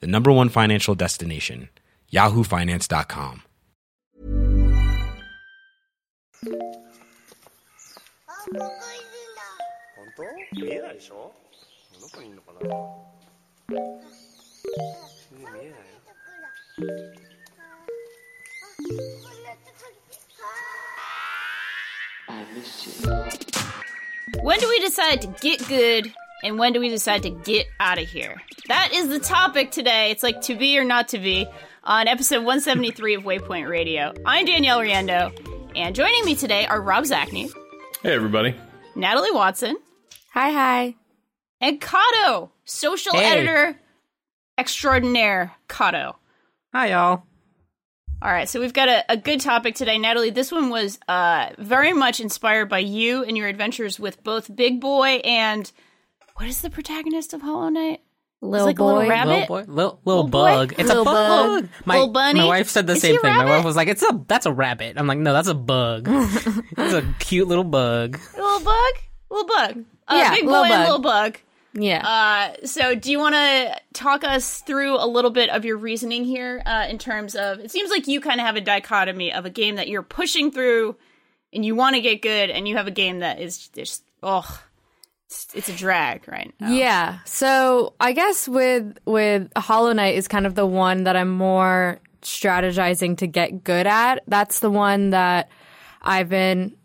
the number one financial destination, yahoofinance.com. When do we decide to get good and when do we decide to get out of here? That is the topic today. It's like to be or not to be on episode 173 of Waypoint Radio. I'm Danielle Riendeau, and joining me today are Rob Zacny, Hey, everybody. Natalie Watson, Hi, hi. and Cado, social Hey. editor extraordinaire Cado. Hi, y'all. All right, so we've got a, a good topic today. Natalie, this one was uh, very much inspired by you and your adventures with both Big Boy and what is the protagonist of Hollow Knight? Little like a little boy. rabbit? Little boy, little, little, Little boy? bug. It's Little a bug. bug. My, Little bunny? my wife said the Is same a thing. My wife was like, "It's a that's a rabbit." I'm like, "No, that's a bug. it's a cute little bug." Little bug? Little bug. Uh, Yeah, Big Boy little and bug. Little Bug. Yeah. Uh, so, do you want to talk us through a little bit of your reasoning here uh, in terms of it seems like you kind of have a dichotomy of a game that you're pushing through and you want to get good, and you have a game that is just, oh, it's, a drag right now. Yeah. So I guess with with Hollow Knight is kind of the one that I'm more strategizing to get good at. That's the one that I've been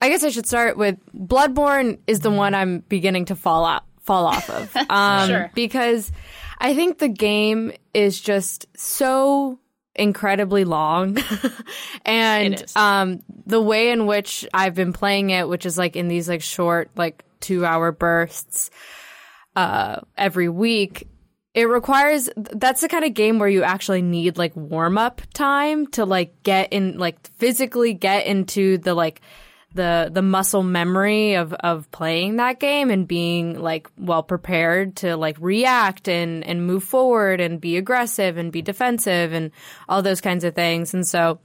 I guess I should start with Bloodborne is the one I'm beginning to fall out fall off of. Um Sure. because I think the game is just so incredibly long. And um the way in which I've been playing it which is like in these like short like 2 hour bursts uh every week it requires that's the kind of game where you actually need like warm up time to like get in like physically get into the like the the muscle memory of of playing that game and being like well prepared to like react and and move forward and be aggressive and be defensive and all those kinds of things. And so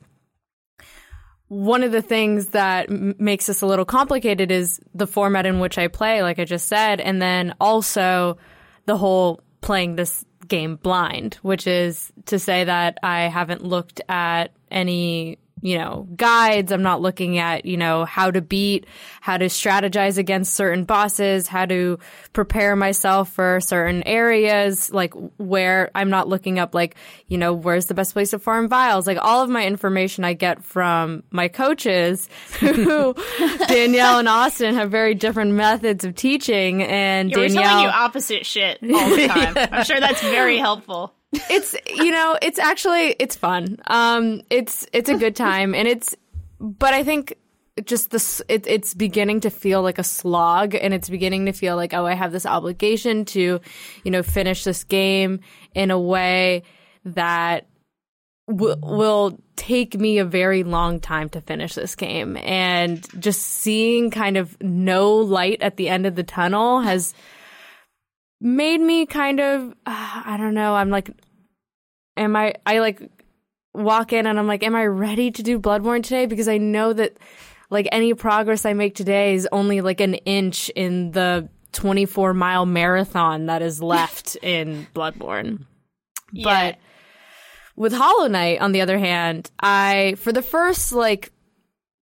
one of the things that m- makes this a little complicated is the format in which I play, like I just said, and then also the whole playing this game blind, which is to say that I haven't looked at any, you know, guides. I'm not looking at, you know, how to beat, how to strategize against certain bosses, how to prepare myself for certain areas, like where I'm not looking up, like, you know, where's the best place to farm vials? Like all of my information I get from my coaches who Danielle and Austin have very different methods of teaching and Yeah, we're Danielle telling you opposite shit all the time. I'm sure that's very helpful. It's you know it's actually it's fun. Um it's it's a good time. And it's but i think just this it, it's beginning to feel like a slog and it's beginning to feel like oh i have this obligation to you know finish this game in a way that w- will take me a very long time to finish this game. And just seeing kind of no light at the end of the tunnel has made me kind of uh, I don't know. I'm like, am I? I like walk in and I'm like, am I ready to do Bloodborne today? Because I know that like any progress I make today is only like an inch in the 24 mile marathon that is left in Bloodborne. Yeah. But with Hollow Knight, on the other hand, I for the first like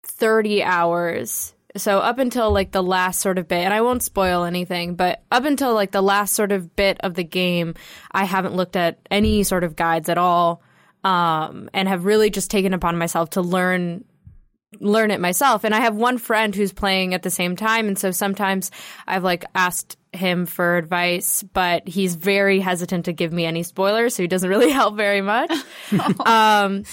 30 hours so up until like the last sort of bit and i won't spoil anything but up until like the last sort of bit of the game i haven't looked at any sort of guides at all um, and have really just taken upon myself to learn learn it myself. And i have one friend who's playing at the same time and so sometimes i've like asked him for advice but he's very hesitant to give me any spoilers so he doesn't really help very much. Um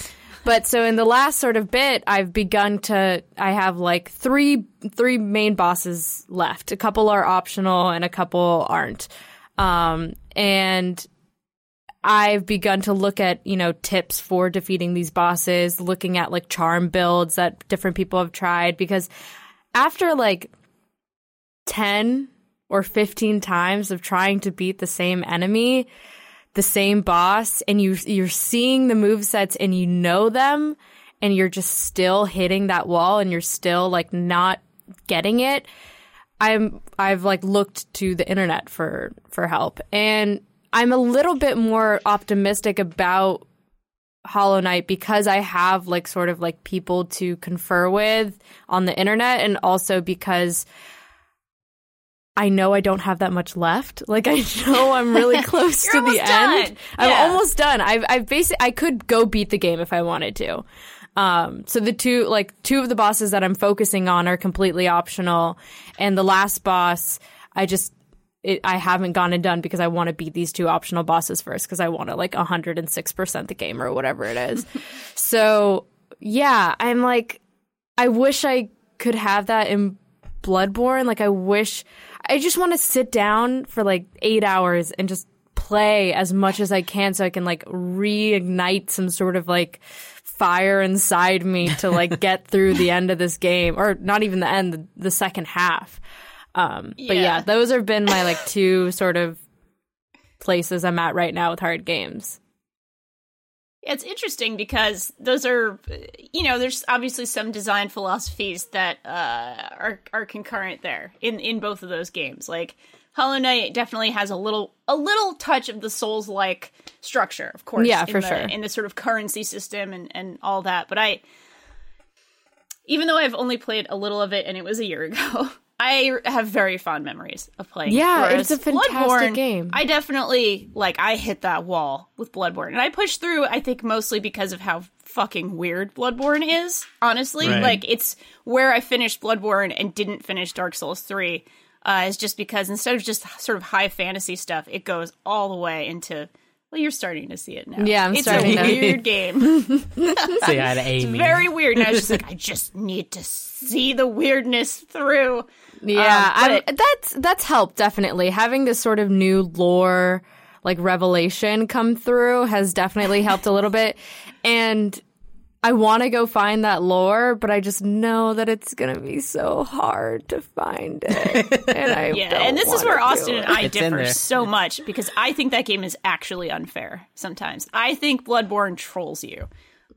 but so in the last sort of bit i've begun to i have like three three main bosses left. A couple are optional and a couple aren't. Um and I've begun to look at, you know, tips for defeating these bosses, looking at like charm builds that different people have tried because after like 10 or 15 times of trying to beat the same enemy, the same boss and you you're seeing the move sets and you know them and you're just still hitting that wall and you're still like not getting it. I'm I've like looked to the internet for for help and I'm a little bit more optimistic about Hollow Knight because I have like sort of like people to confer with on the internet and also because I know I don't have that much left. Like I know I'm really close to the done. end. I'm almost done. I've I've basically I could go beat the game if I wanted to. Um, so the two like two of the bosses that I'm focusing on are completely optional, and the last boss I just it, I haven't gone and done because I want to beat these two optional bosses first because I want to like 106 percent the game or whatever it is. so yeah, I'm like I wish I could have that in Bloodborne. Like I wish I just want to sit down for like 8 hours and just play as much as I can so I can like reignite some sort of like fire inside me to like get through the end of this game or not even the end the, the second half. Um but Yeah. yeah, those have been my like two sort of places I'm at right now with hard games. It's interesting because those are, you know, there's obviously some design philosophies that uh, are are concurrent there in in both of those games. Like Hollow Knight definitely has a little a little touch of the Souls like structure, of course. Yeah, in for the- sure. In the sort of currency system and and all that, but I, even though I've only played a little of it and it was a year ago. I have very fond memories of playing. Yeah, Whereas it's a fantastic Bloodborne, game. I definitely like I hit that wall with Bloodborne, and I pushed through. I think mostly because of how fucking weird Bloodborne is. Honestly, Right. like it's where I finished Bloodborne and didn't finish Dark Souls three. Uh, is just because instead of just sort of high fantasy stuff, it goes all the way into. Well, you're starting to see it now. Yeah, I'm it's starting a to. weird game. Say hi to Amy. It's very weird, and I was just like, I just need to see the weirdness through. Yeah, Um, I'm- that's that's helped definitely. Having this sort of new lore like revelation come through has definitely helped a little bit. And I want to go find that lore, but I just know that it's gonna be so hard to find it. And I Yeah, don't and this is where Austin and I It's differ so much because I think that game is actually unfair sometimes. I think Bloodborne trolls you.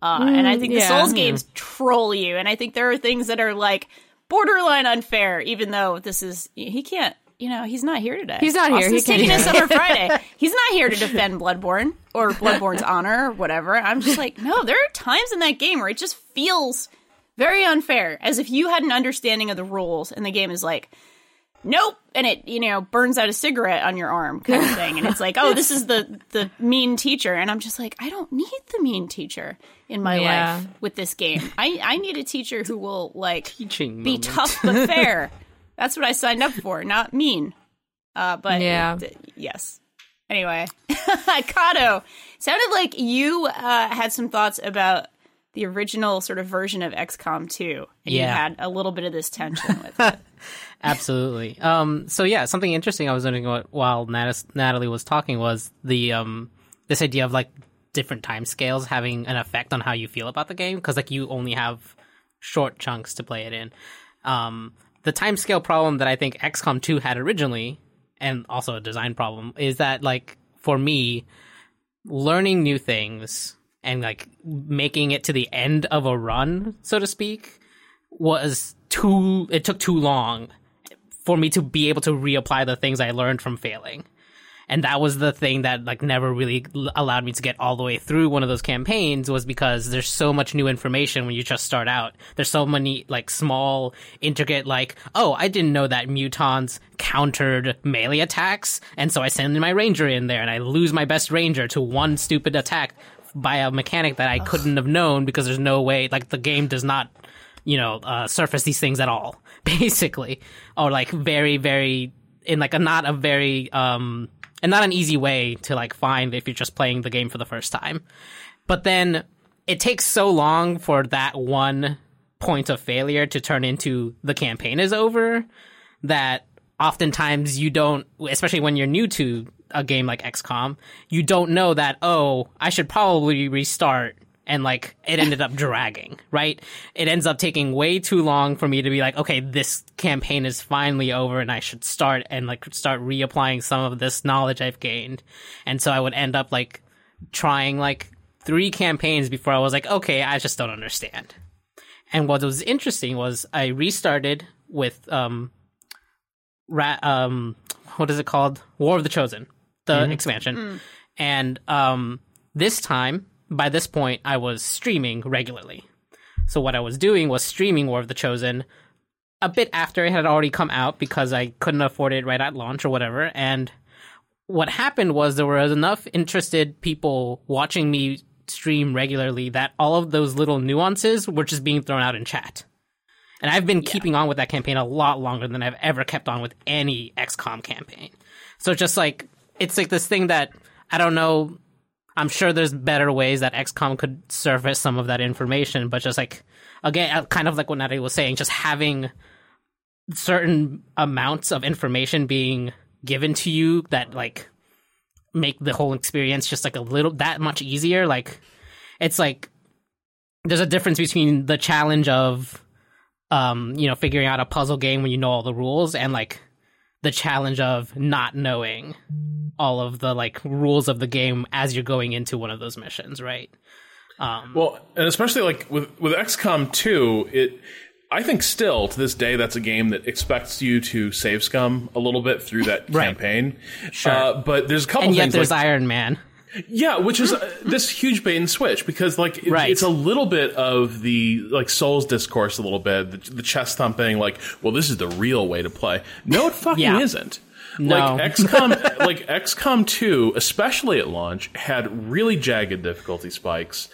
Uh, and I think the. Souls games troll you. And I think there are things that are like borderline unfair, even though this is, he can't, you know, he's not here today. He's not here. Austin's He taking do a summer Friday. He's not here to defend Bloodborne or Bloodborne's honor or whatever. I'm just like, no, there are times in that game where it just feels very unfair, as if you had an understanding of the rules, and the game is like, nope, and it you know burns out a cigarette on your arm, kind of thing, and it's like, oh, this is the the mean teacher, and I'm just like, I don't need the mean teacher in my Yeah. life with this game. I I need a teacher who will like Teaching be moment. tough but fair. That's what I signed up for, not mean. Uh, but Yeah. th- yes. Anyway, Cado, sounded like you uh, had some thoughts about the original sort of version of XCOM 2. And you Yeah. had a little bit of this tension with it. Absolutely. Um, so yeah, something interesting I was wondering about while Nat- Natalie was talking was the um, this idea of like different time scales having an effect on how you feel about the game because like you only have short chunks to play it in. Um, the time scale problem that I think XCOM 2 had originally, and also a design problem, is that like for me, learning new things and like making it to the end of a run, so to speak, was too it took too long for me to be able to reapply the things I learned from failing. And that was the thing that like never really allowed me to get all the way through one of those campaigns was because there's so much new information when you just start out. There's so many like small intricate like, oh, I didn't know that mutons countered melee attacks and so I send my ranger in there and I lose my best ranger to one stupid attack by a mechanic that I couldn't have known because there's no way like the game does not you know, uh, surface these things at all, basically, or like very, very in like a not a very um and not an easy way to like find if you're just playing the game for the first time. But then it takes so long for that one point of failure to turn into the campaign is over that oftentimes you don't especially when you're new to a game like XCOM, you don't know that oh, I should probably restart and like it ended up dragging, right? It ends up taking way too long for me to be like, okay, this campaign is finally over and I should start and like start reapplying some of this knowledge I've gained. And so I would end up like trying like three campaigns before I was like, okay, I just don't understand. And what was interesting was I restarted with um rat um what is it called? War of the Chosen, the expansion. And um this time, by this point, I was streaming regularly. So what I was doing was streaming War of the Chosen a bit after it had already come out because I couldn't afford it right at launch or whatever. And what happened was there were enough interested people watching me stream regularly that all of those little nuances were just being thrown out in chat. And I've been keeping on with that campaign a lot longer than I've ever kept on with any XCOM campaign. So just like it's like this thing that I don't know. I'm sure there's better ways that XCOM could surface some of that information, but just like again, uh, kind of like what Natalie was saying, just having certain amounts of information being given to you that like make the whole experience just like a little that much easier. Like it's like there's a difference between the challenge of um you know figuring out a puzzle game when you know all the rules and like the challenge of not knowing all of the like rules of the game as you're going into one of those missions right um Well, and especially like with with XCOM 2, it I think still to this day that's a game that expects you to save scum a little bit through that Right. campaign. Sure. Uh, but there's a couple and yet there's like, iron man yeah, which is uh, this huge bait and switch because like it- Right. it's a little bit of the like Souls discourse a little bit, the, the chest thumping like, well this is the real way to play. No it fucking Yeah. isn't. No. Like XCOM like XCOM 2, especially at launch, had really jagged difficulty spikes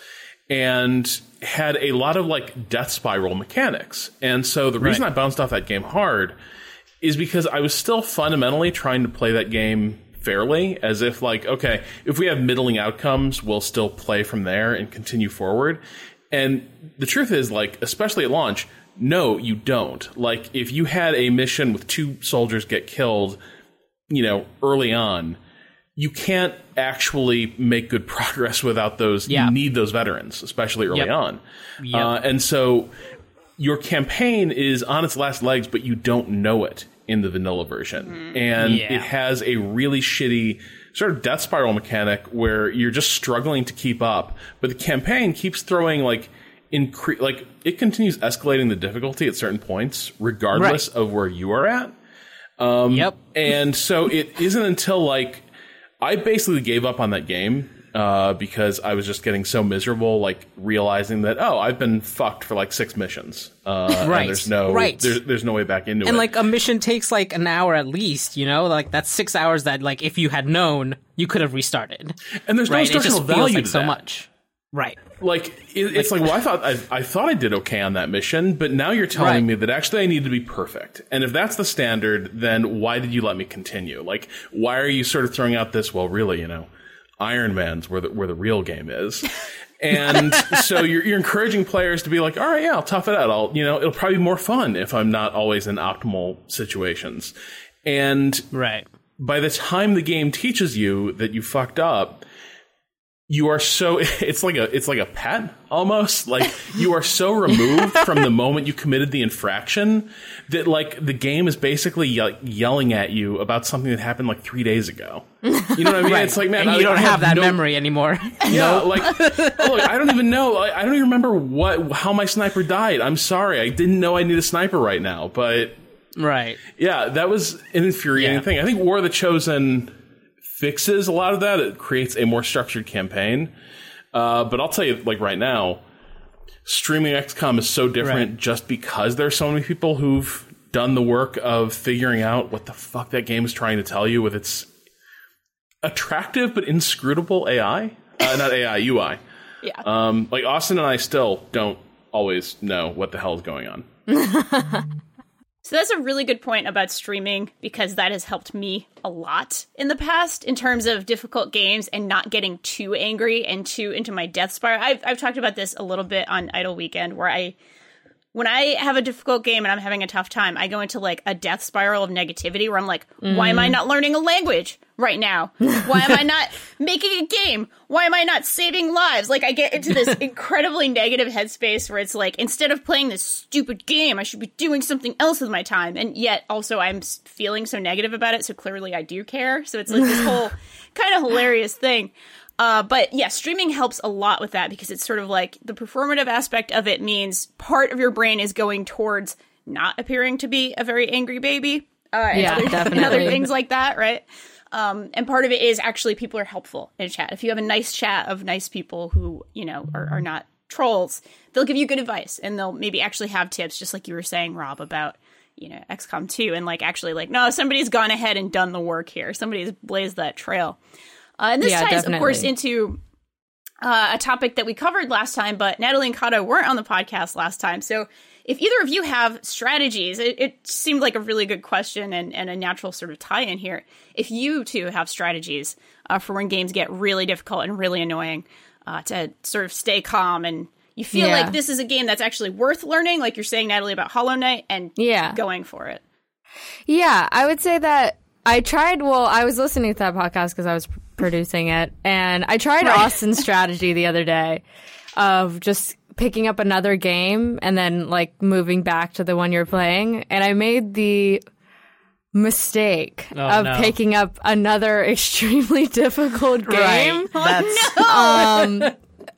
and had a lot of like death spiral mechanics. And so the reason I bounced off that game hard is because I was still fundamentally trying to play that game fairly, as if like, okay, if we have middling outcomes, we'll still play from there and continue forward. And the truth is, like, especially at launch, no, you don't. Like, if you had a mission with two soldiers get killed, you know, early on, you can't actually make good progress without those. Yeah. You need those veterans, especially early Yep. on. Yep. Uh, and so your campaign is on its last legs, but you don't know it in the vanilla version. And Yeah. it has a really shitty sort of death spiral mechanic where you're just struggling to keep up. But the campaign keeps throwing like incre- like it continues escalating the difficulty at certain points, regardless of where you are at. Um, yep And so it isn't until like I basically gave up on that game uh, because I was just getting so miserable, like realizing that oh, I've been fucked for like six missions. Uh, and Right. there's no Right. There's, there's no way back into it. and like a mission takes like an hour at least you know like that's six hours that like if you had known you could have restarted and there's no right it instructional value like to so that. much right Like it, it's like well, I thought I, I thought I did okay on that mission, but now you're telling Right. me that actually I need to be perfect. And if that's the standard, then why did you let me continue? Like, why are you sort of throwing out this? Well, really, you know, Iron Man's where the where the real game is. And so you're, you're encouraging players to be like, all right, yeah, I'll tough it out. I'll, you know, it'll probably be more fun if I'm not always in optimal situations. And right by the time the game teaches you that you fucked up, you are so it's like a it's like a pet almost like you are so removed from the moment you committed the infraction that like the game is basically ye- yelling at you about something that happened like three days ago. You know what I mean? It's like man, and I- you don't I have that no- memory anymore Yeah, like oh, look, I don't even know. I, I don't even remember what how my sniper died. I'm sorry, I didn't know I need a sniper right now, but right yeah, that was an infuriating Yeah. thing. I think War of the Chosen fixes a lot of that. It creates a more structured campaign. Uh, but I'll tell you, like right now, streaming XCOM is so different Right. just because there's so many people who've done the work of figuring out what the fuck that game is trying to tell you with its attractive but inscrutable AI. Uh, not AI, UI. Yeah. Um, like Austin and I still don't always know what the hell is going on. So that's a really good point about streaming because that has helped me a lot in the past in terms of difficult games and not getting too angry and too into my death spiral. I've, I've talked about this a little bit on Idle Weekend where I, when I have a difficult game and I'm having a tough time, I go into like a death spiral of negativity where I'm like, why am I mm-hmm. not learning a language? Right now? Why am I not making a game? Why am I not saving lives? Like I get into this incredibly negative headspace where it's like instead of playing this stupid game, I should be doing something else with my time. And yet also I'm feeling so negative about it, so clearly I do care. So it's like this whole kind of hilarious thing. Uh, but yeah, streaming helps a lot with that because it's sort of like the performative aspect of it means part of your brain is going towards not appearing to be a very angry baby. Uh, and Yeah, other, and other things like that, right? Um, and part of it is actually people are helpful in chat. If you have a nice chat of nice people who, you know, are, are not trolls, they'll give you good advice and they'll maybe actually have tips, just like you were saying, Rob, about, you know, XCOM 2 and like actually like, no, somebody's gone ahead and done the work here. Somebody's blazed that trail. Uh, and this Yeah, ties, of course, into uh, a topic that we covered last time, but Natalie and Cado weren't on the podcast last time. So if either of you have strategies, it, it seemed like a really good question and, and a natural sort of tie in here. If you two have strategies uh, for when games get really difficult and really annoying, uh, to sort of stay calm and you feel Yeah. like this is a game that's actually worth learning, like you're saying, Natalie, about Hollow Knight, and Yeah. going for it. Yeah, I would say that I tried. Well, I was listening to that podcast because I was p- producing it, and I tried Austin's strategy the other day of just picking up another game and then like moving back to the one you're playing, and I made the mistake Oh, of no. picking up another extremely difficult game. Right. That's Um,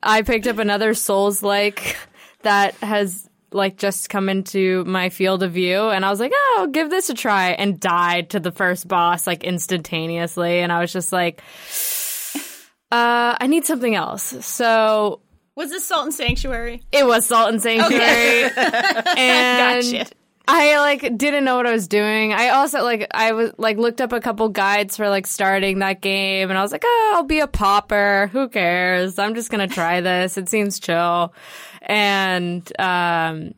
I picked up another Souls like that has like just come into my field of view, and I was like, oh, I'll give this a try, and died to the first boss like instantaneously, and I was just like, uh, I need something else. So Was this Salt and Sanctuary? it was Salt and Sanctuary, and Gotcha. I like didn't know what I was doing. I also like I was like looked up a couple guides for like starting that game and I was like, "Oh, I'll be a popper. Who cares? I'm just going to try this. It seems chill." And um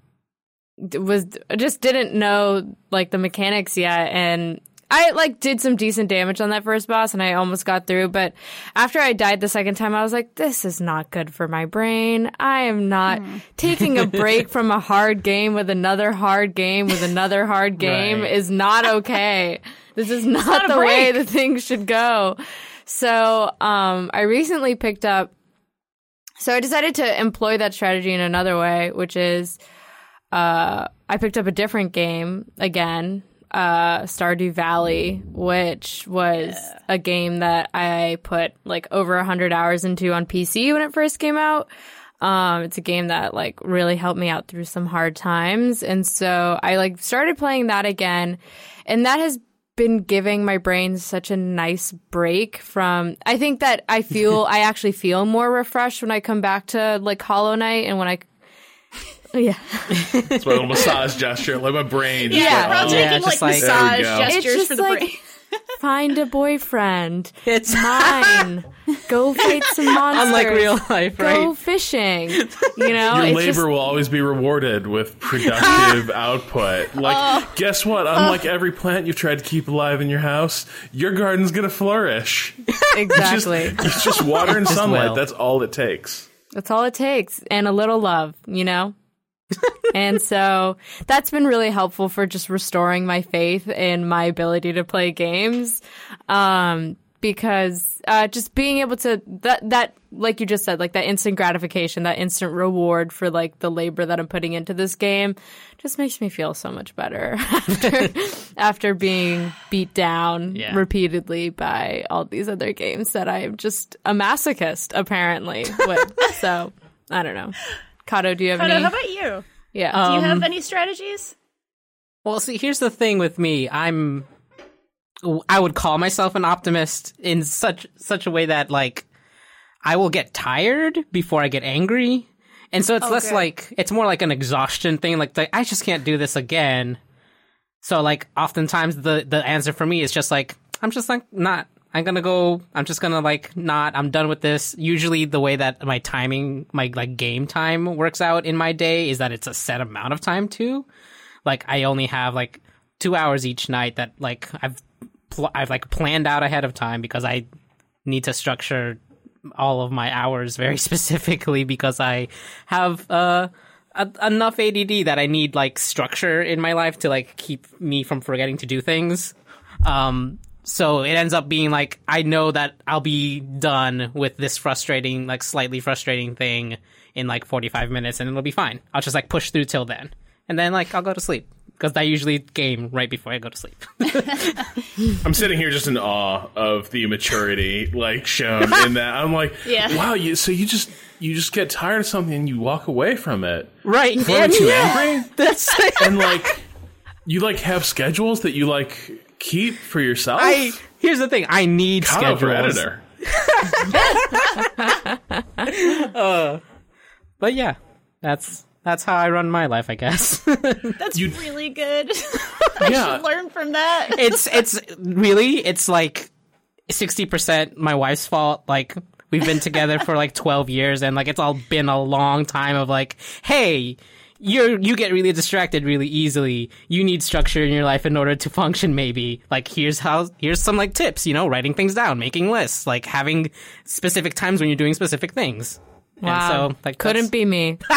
was just didn't know like the mechanics yet and I like did some decent damage on that first boss and I almost got through, but after I died the second time I was like this is not good for my brain. I am not taking a break from a hard game with another hard game with another hard game Right. is not okay. This is not, not the way the things should go. So, um I recently picked up so I decided to employ that strategy in another way, which is uh, I picked up a different game again, uh, Stardew Valley, which was a game that I put like over 100 hours into on PC when it first came out. Um, it's a game that like really helped me out through some hard times. And so I like started playing that again. And that has been giving my brain such a nice break from I think that I feel I actually feel more refreshed when I come back to like Hollow Knight and when I yeah. It's my little massage gesture, like my brain. just Yeah, went, we're all oh, taking Yeah, like just like- There massage go. It's gestures just for the like- brain. Find a boyfriend. it's Mine. Go fight some monsters. unlike real life, right? Go fishing. You know, Your it's labor just- will always be rewarded with productive output. Like, Oh. guess what? Oh. Unlike every plant you've tried to keep alive in your house, your garden's gonna flourish. Exactly. it's just water and sunlight. will. That's all it takes. That's all it takes, and a little love, you know. And so that's been really helpful for just restoring my faith in my ability to play games. Um, because uh, just being able to that that like you just said, like that instant gratification, that instant reward for like the labor that I'm putting into this game, just makes me feel so much better after after being beat down Yeah. repeatedly by all these other games that I'm just a masochist apparently with. so I don't know. Cado, do you have Cado, any? how about you? yeah. Do you Um, have any strategies? Well, see, here's the thing with me. I'm I would call myself an optimist in such such a way that like I will get tired before I get angry. And so it's less Okay. like it's more like an exhaustion thing like the, I just can't do this again. So like oftentimes the the answer for me is just like I'm just like not I'm to go I'm just to like not I'm done with this. Usually the way that my timing my like game time works out in my day is that it's a set amount of time too like I only have like two hours each night that like I've pl- I've like planned out ahead of time because I need to structure all of my hours very specifically because I have uh a- enough ADD that I need like structure in my life to like keep me from forgetting to do things. Um so it ends up being like I know that I'll be done with this frustrating, like slightly frustrating thing in like 45 minutes, and it'll be fine. I'll just like push through till then, and then like I'll go to sleep because I usually game right before I go to sleep. I'm sitting here just in awe of the maturity like shown in that. I'm like, Yeah. wow, you so you just you just get tired of something and you walk away from it. right? Before and too yeah, angry? That's And like you like have schedules that you like keep for yourself. I. Here's the thing: I need Cut out for schedules. editor. Uh, but yeah, that's that's how I run my life, I guess. That's You- really good. I Yeah. should learn from that. it's it's really it's like sixty percent my wife's fault. Like we've been together for like twelve years, and like it's all been a long time of like, hey. You you get really distracted really easily. You need structure in your life in order to function. Maybe like here's how here's some like tips. You know, writing things down, making lists, like having specific times when you're doing specific things. Wow. And so like Couldn't that's- be me.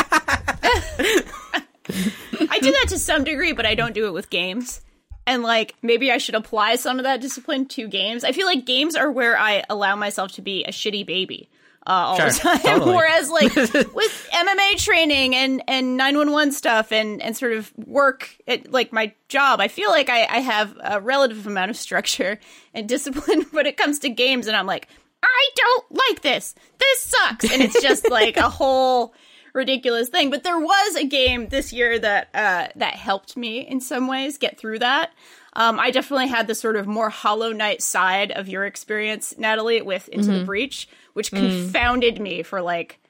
I do that to some degree, but I don't do it with games. And like maybe I should apply some of that discipline to games. I feel like games are where I allow myself to be a shitty baby uh, all the time. totally. Whereas like with MMA training and and nine one one stuff and and sort of work at like my job, I feel like I, I have a relative amount of structure and discipline. when it comes to games, and I'm like, I don't like this. This sucks, and it's just like a whole ridiculous thing. But there was a game this year that uh, that helped me in some ways get through that. Um, I definitely had the sort of more Hollow Knight side of your experience, Natalie, with Into the Breach, which confounded me for like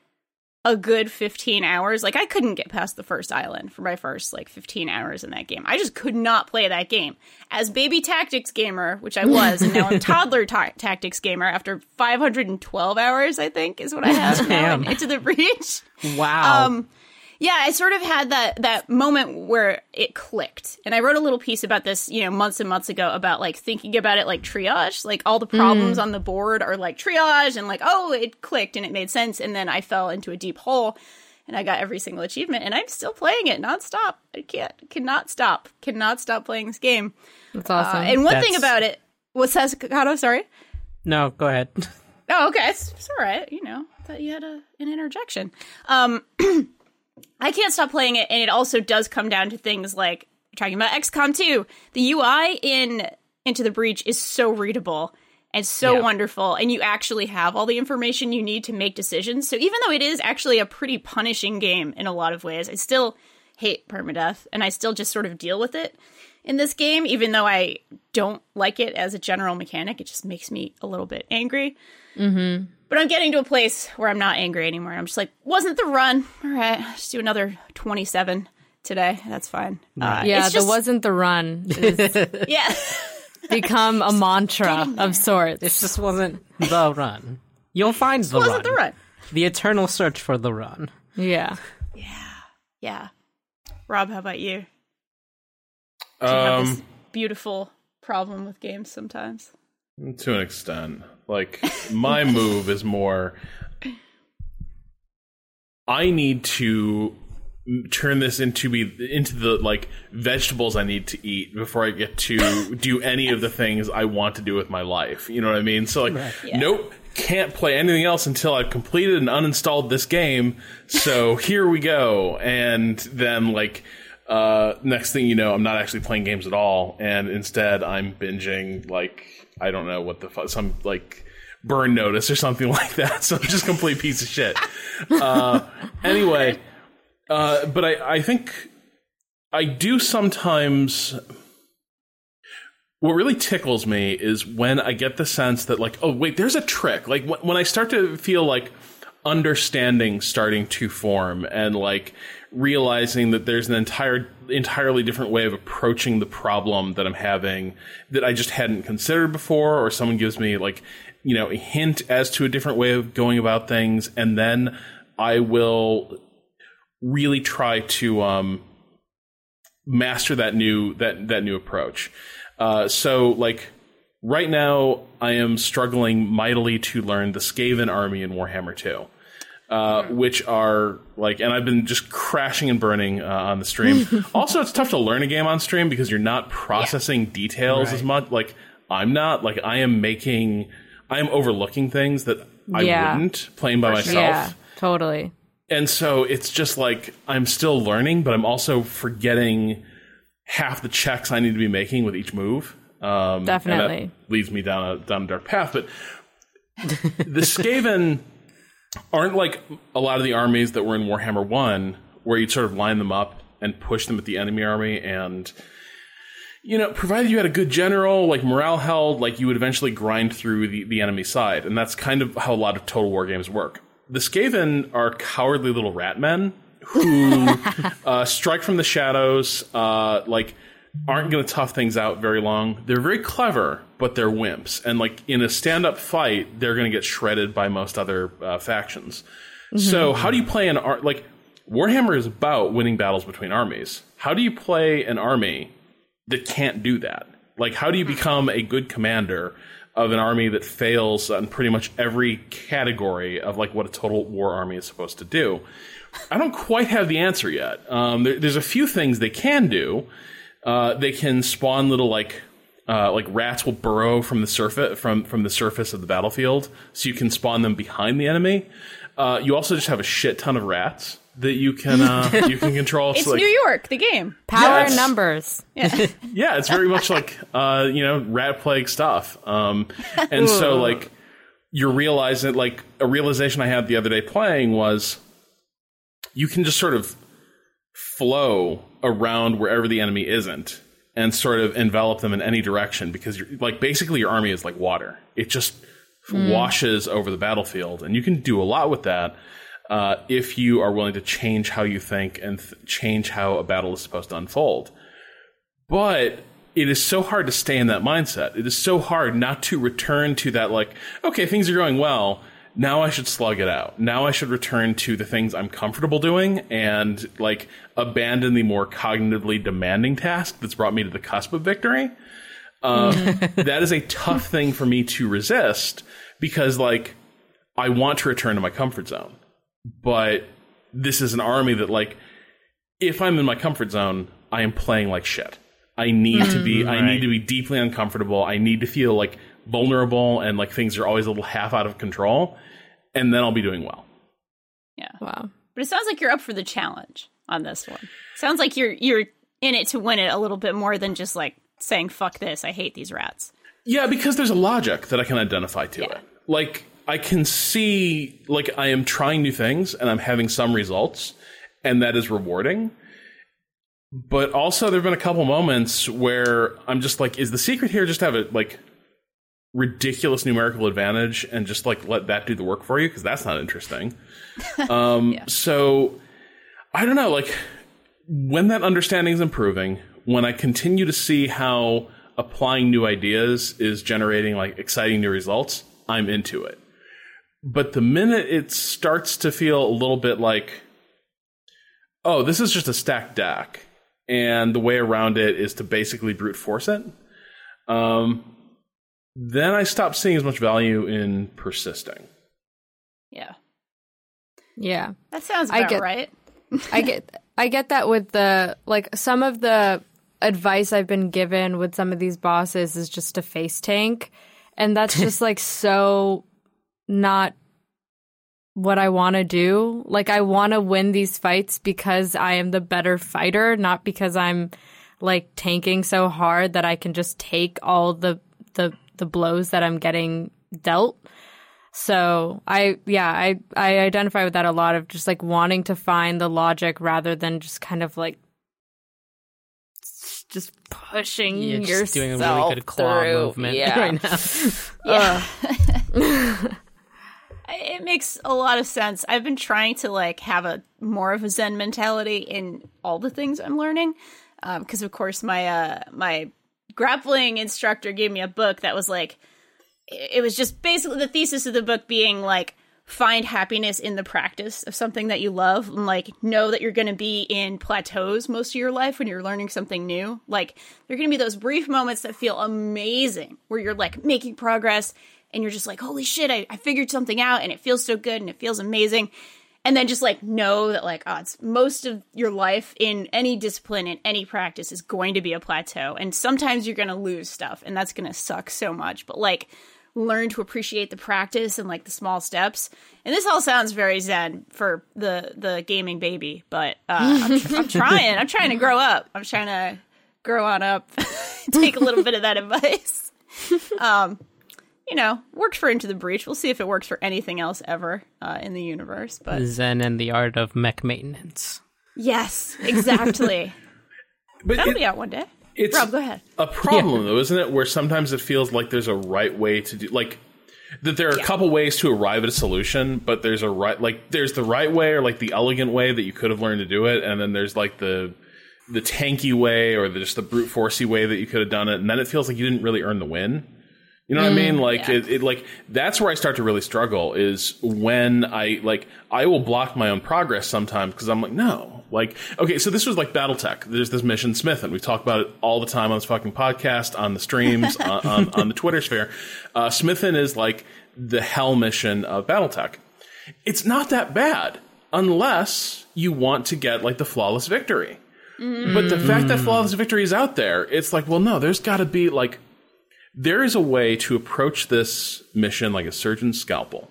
a good 15 hours. Like I couldn't get past the first island for my first like 15 hours in that game. I just could not play that game. As baby tactics gamer, which I was, and now I'm toddler ta- tactics gamer after 512 hours, I think is what I have now Damn. into the breach. wow. Um, yeah, I sort of had that that moment where it clicked, and I wrote a little piece about this, you know, months and months ago about like thinking about it like triage, like all the problems on the board are like triage, and like oh, it clicked and it made sense, and then I fell into a deep hole, and I got every single achievement, and I'm still playing it nonstop. I can't, cannot stop, cannot stop playing this game. That's Uh, awesome. and one thing about it, that, Cado? Sorry. no, go ahead. Oh, okay. It's, it's all right. You know, thought you had a, an interjection. Um, I can't stop playing it, and it also does come down to things like talking about XCOM 2. The UI in Into the Breach is so readable and so Yeah. wonderful, and you actually have all the information you need to make decisions. So even though it is actually a pretty punishing game in a lot of ways, I still hate permadeath, and I still just sort of deal with it in this game, even though I don't like it as a general mechanic. It just makes me a little bit angry. Mm-hmm. But I'm getting to a place where I'm not angry anymore. I'm just like, wasn't the run? All right, just do another 27 today. That's fine. Uh, yeah, it's just, the wasn't the run. It's yeah. become a mantra of sorts. This just wasn't the run. You'll find the run. wasn't run. the run. The eternal search for the run. Yeah. Yeah. Yeah. Rob, how about you? Do you have this Um, beautiful problem with games sometimes? To an extent. Like my move is more I need to turn this into be into the like vegetables I need to eat before I get to do any of the things I want to do with my life. You know what I mean? So like nope, can't play anything else until I've completed and uninstalled this game. So here we go. And then like uh next thing you know, I'm not actually playing games at all and instead I'm binging like I don't know what the fuck some like burn notice or something like that. So I'm just a complete piece of shit. Uh anyway, uh, but I, I think I do sometimes. What really tickles me is when I get the sense that, like, oh, wait, there's a trick. Like, wh- when I start to feel like understanding starting to form and, like, realizing that there's an entire, entirely different way of approaching the problem that I'm having that I just hadn't considered before, or someone gives me, like, you know, a hint as to a different way of going about things, and then I will really try to um, master that new that that new approach. Uh, so like right now, I am struggling mightily to learn the Skaven army in Warhammer Two. Uh, which are like, and I've been just crashing and burning uh, on the stream. also, it's tough to learn a game on stream because you're not processing details as much. Like, I'm not. Like I am making, I am overlooking things that I Yeah. wouldn't playing by myself. Yeah, totally. And so it's just like I'm still learning, but I'm also forgetting half the checks I need to be making with each move. Um, Definitely. leads me down a down a dark path. But the Skaven aren't like a lot of the armies that were in Warhammer One, where you'd sort of line them up and push them at the enemy army, and you know, provided you had a good general, like morale held, like you would eventually grind through the, the enemy side, and that's kind of how a lot of total war games work. The Skaven are cowardly little rat men who uh, strike from the shadows, uh, like aren't going to tough things out very long. They're very clever, but they're wimps, and like in a stand up fight, they're going to get shredded by most other uh, factions. So how do you play an ar- like Warhammer is about winning battles between armies. How do you play an army that can't do that? Like, how do you become a good commander of an army that fails on pretty much every category of like what a total war army is supposed to do? I don't quite have the answer yet. Um, there, there's a few things they can do. Uh, they can spawn little like uh, like rats will burrow from the surface from from the surface of the battlefield, so you can spawn them behind the enemy. Uh, you also just have a shit ton of rats that you can uh, you can control. It's So, like, New York, the game. Power it's- in numbers. yeah, it's very much like uh, you know rat plague stuff. Um, and so like you're realizing like a realization I had the other day playing was you can just sort of flow around wherever the enemy isn't and sort of envelop them in any direction because you're like basically your army is like water. It just washes over the battlefield, and you can do a lot with that. Uh, if you are willing to change how you think and th- change how a battle is supposed to unfold. But it is so hard to stay in that mindset. It is so hard not to return to that, like, okay, things are going well. Now I should slug it out. Now I should return to the things I'm comfortable doing and, like, abandon the more cognitively demanding task that's brought me to the cusp of victory. Um, that is a tough thing for me to resist because, like, I want to return to my comfort zone. But this is an army that, like, if I'm in my comfort zone, I am playing like shit. I need to be I need to be deeply uncomfortable. I need to feel like vulnerable and like things are always a little half out of control and then I'll be doing well. Yeah. Wow. But it sounds like you're up for the challenge on this one. Sounds like you're you're in it to win it a little bit more than just like saying fuck this, I hate these rats. Yeah, because there's a logic that I can identify to Yeah. it. Like I can see like I am trying new things and I'm having some results and that is rewarding. But also there've been a couple moments where I'm just like is the secret here just to have a like ridiculous numerical advantage and just like let that do the work for you because that's not interesting. Um so I don't know like when that understanding is improving, when I continue to see how applying new ideas is generating like exciting new results, I'm into it. But the minute it starts to feel a little bit like, oh, this is just a stacked deck, and the way around it is to basically brute force it, um, then I stop seeing as much value in persisting. Yeah. Yeah. That sounds I get- right. I get I get that with the like some of the advice I've been given with some of these bosses is just to face tank and that's just like so not what I want to do. Like I want to win these fights because I am the better fighter, not because I'm like tanking so hard that I can just take all the the the blows that I'm getting dealt. So I yeah, I I identify with that a lot of just like wanting to find the logic rather than just kind of like just pushing You're just yourself doing a really good claw through. movement Yeah. right now. Yeah. it makes a lot of sense. I've been trying to like have a more of a Zen mentality in all the things I'm learning, because of course my uh my grappling instructor gave me a book that was like, it was just basically the thesis of the book being like find happiness in the practice of something that you love and like know that you're going to be in plateaus most of your life when you're learning something new. Like there're going to be those brief moments that feel amazing where you're like making progress and you're just like holy shit I, I figured something out and it feels so good and it feels amazing and then just like know that like oh, it's most of your life in any discipline in any practice is going to be a plateau and sometimes you're going to lose stuff and that's going to suck so much but like learn to appreciate the practice and like the small steps and this all sounds very zen for the the gaming baby but uh, I'm, I'm trying i'm trying to grow up. I'm trying to grow on up. Take a little bit of that advice. Um you know, worked for Into the Breach. We'll see if it works for anything else ever uh, in the universe. But Zen and the art of mech maintenance. yes, exactly. But That'll it- be out one day. it's Rob, go ahead. a problem though, isn't it? Where sometimes it feels like there's a right way to do like that there are a couple ways to arrive at a solution, but there's a right like there's the right way or like the elegant way that you could have learned to do it, and then there's like the the tanky way or the, just the brute forcey way that you could have done it, and then it feels like you didn't really earn the win. You know what I mean? Mm, like yeah. it, it like that's where I start to really struggle is when I like I will block my own progress sometimes because I'm like no like okay so this was like BattleTech there's this mission Smith and we talk about it all the time on this fucking podcast on the streams on, on, on the Twitter sphere. Uh, Smithon is like the hell mission of BattleTech. It's not that bad unless you want to get like the flawless victory. Mm. But the fact that mm. flawless victory is out there, it's like, well, no, there's got to be like there is a way to approach this mission like a surgeon's scalpel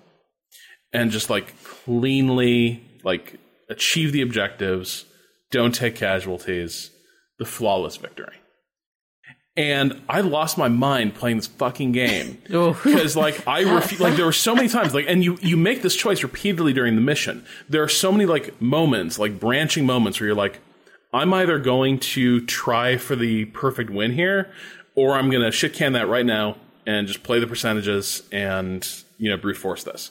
and just like cleanly like achieve the objectives don't take casualties the flawless victory. And i lost my mind playing this fucking game oh. because like i refu- like there were so many times like and you you make this choice repeatedly during the mission. There are so many like moments like branching moments where you're like i'm either going to try for the perfect win here or i'm going to shit can that right now and just play the percentages and you know brute force this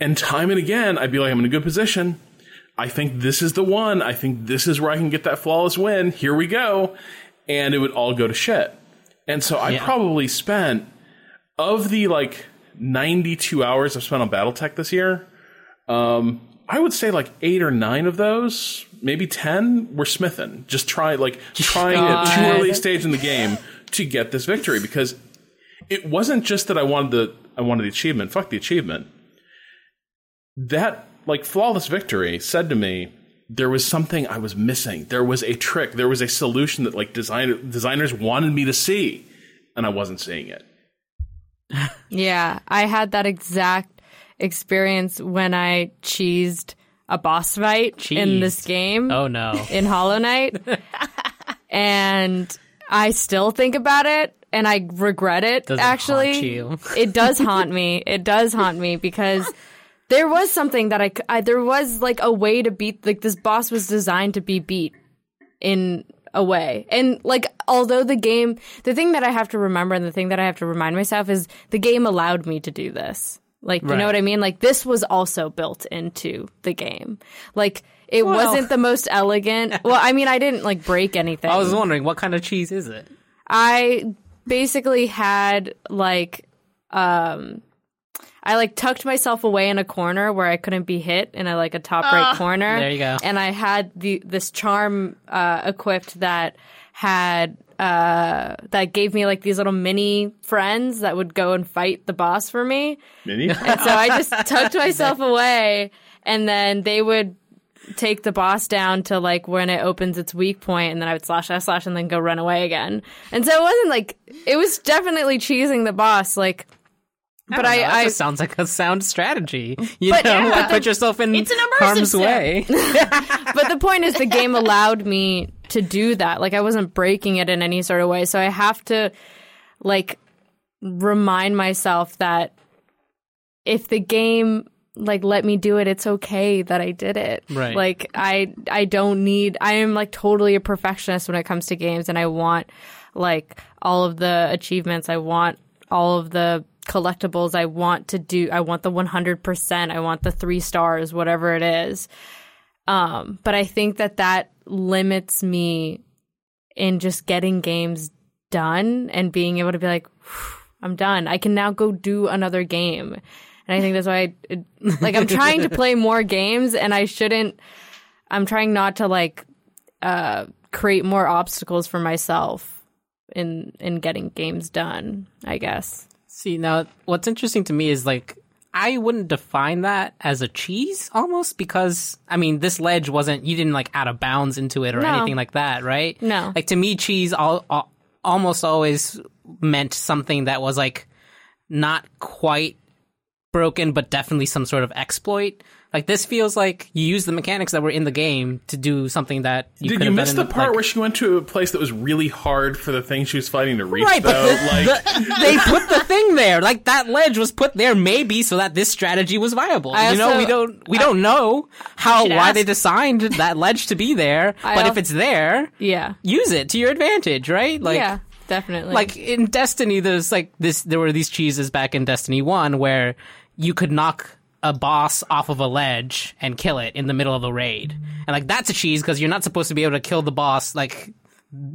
and time and again i'd be like i'm in a good position I think this is the one. I think this is where I can get that flawless win. Here we go. And it would all go to shit. And so I Yeah. probably spent, of the like 92 hours I've spent on Battletech this year, um, I would say like eight or nine of those, maybe 10, were Smithon. Just try, like, trying at too early stage in the game to get this victory because it wasn't just that I wanted the, I wanted the achievement. Fuck the achievement that like flawless victory said to me there was something I was missing. There was a trick. There was a solution that like design, designers wanted me to see, and I wasn't seeing it. Yeah, I had that exact experience when I cheesed a boss fight in this game Oh no. in Hollow Knight. and I still think about it and I regret it Does it actually. it does haunt me. It does haunt me because there was something that I there was like a way to beat like this boss was designed to be beat in a way. And like although the game the thing that I have to remember and the thing that I have to remind myself is the game allowed me to do this. Like you Right. know what I mean? Like this was also built into the game. Like it Well- wasn't the most elegant. well, I mean I didn't like break anything. I was wondering what kind of cheese is it? I basically had like um I like tucked myself away in a corner where I couldn't be hit in a like a top right corner. There you go. And I had the this charm uh equipped that had uh that gave me like these little mini friends that would go and fight the boss for me. Mini? And so I just tucked myself away and then they would take the boss down to like when it opens its weak point and then I would slash slash slash and then go run away again. And so it wasn't like it was definitely cheesing the boss like but don't I, that I sounds like a sound strategy. You But know, yeah, like but put yourself in It's an harm's sim. way. but the point is the game allowed me to do that. Like I wasn't breaking it in any sort of way. So I have to like remind myself that if the game like let me do it, it's okay that I did it. Right. Like I I don't need I am like totally a perfectionist when it comes to games and I want like all of the achievements. I want all of the collectibles I want to do. I want the 100%. I want the 3 stars, whatever it is. Um, but I think that that limits me in just getting games done and being able to be like, I'm done. I can now go do another game. And I think that's why, I, it, like, I'm trying to play more games, and I shouldn't. I'm trying not to like uh, create more obstacles for myself in in getting games done. I guess. See, now what's interesting to me is like I wouldn't define that as a cheese almost because I mean this ledge wasn't you didn't like out of bounds into it or No. anything like that, right? No. Like to me, cheese all, all, almost always meant something that was like not quite broken, but definitely some sort of exploit. Like this feels like you use the mechanics that were in the game to do something that you Did you miss done the part like- where she went to a place that was really hard for the thing she was fighting to reach? Right, but though? the- like, the- they put the thing there. Like that ledge was put there maybe so that this strategy was viable. I you know, we don't we don't know how why ask. they designed that ledge to be there. I but al- if it's there, Yeah. use it to your advantage, right? Like yeah, definitely. like in Destiny, there's like this. There were these cheeses back in Destiny One where you could knock a boss off of a ledge and kill it in the middle of a raid, and like that's a cheese because you're not supposed to be able to kill the boss. Like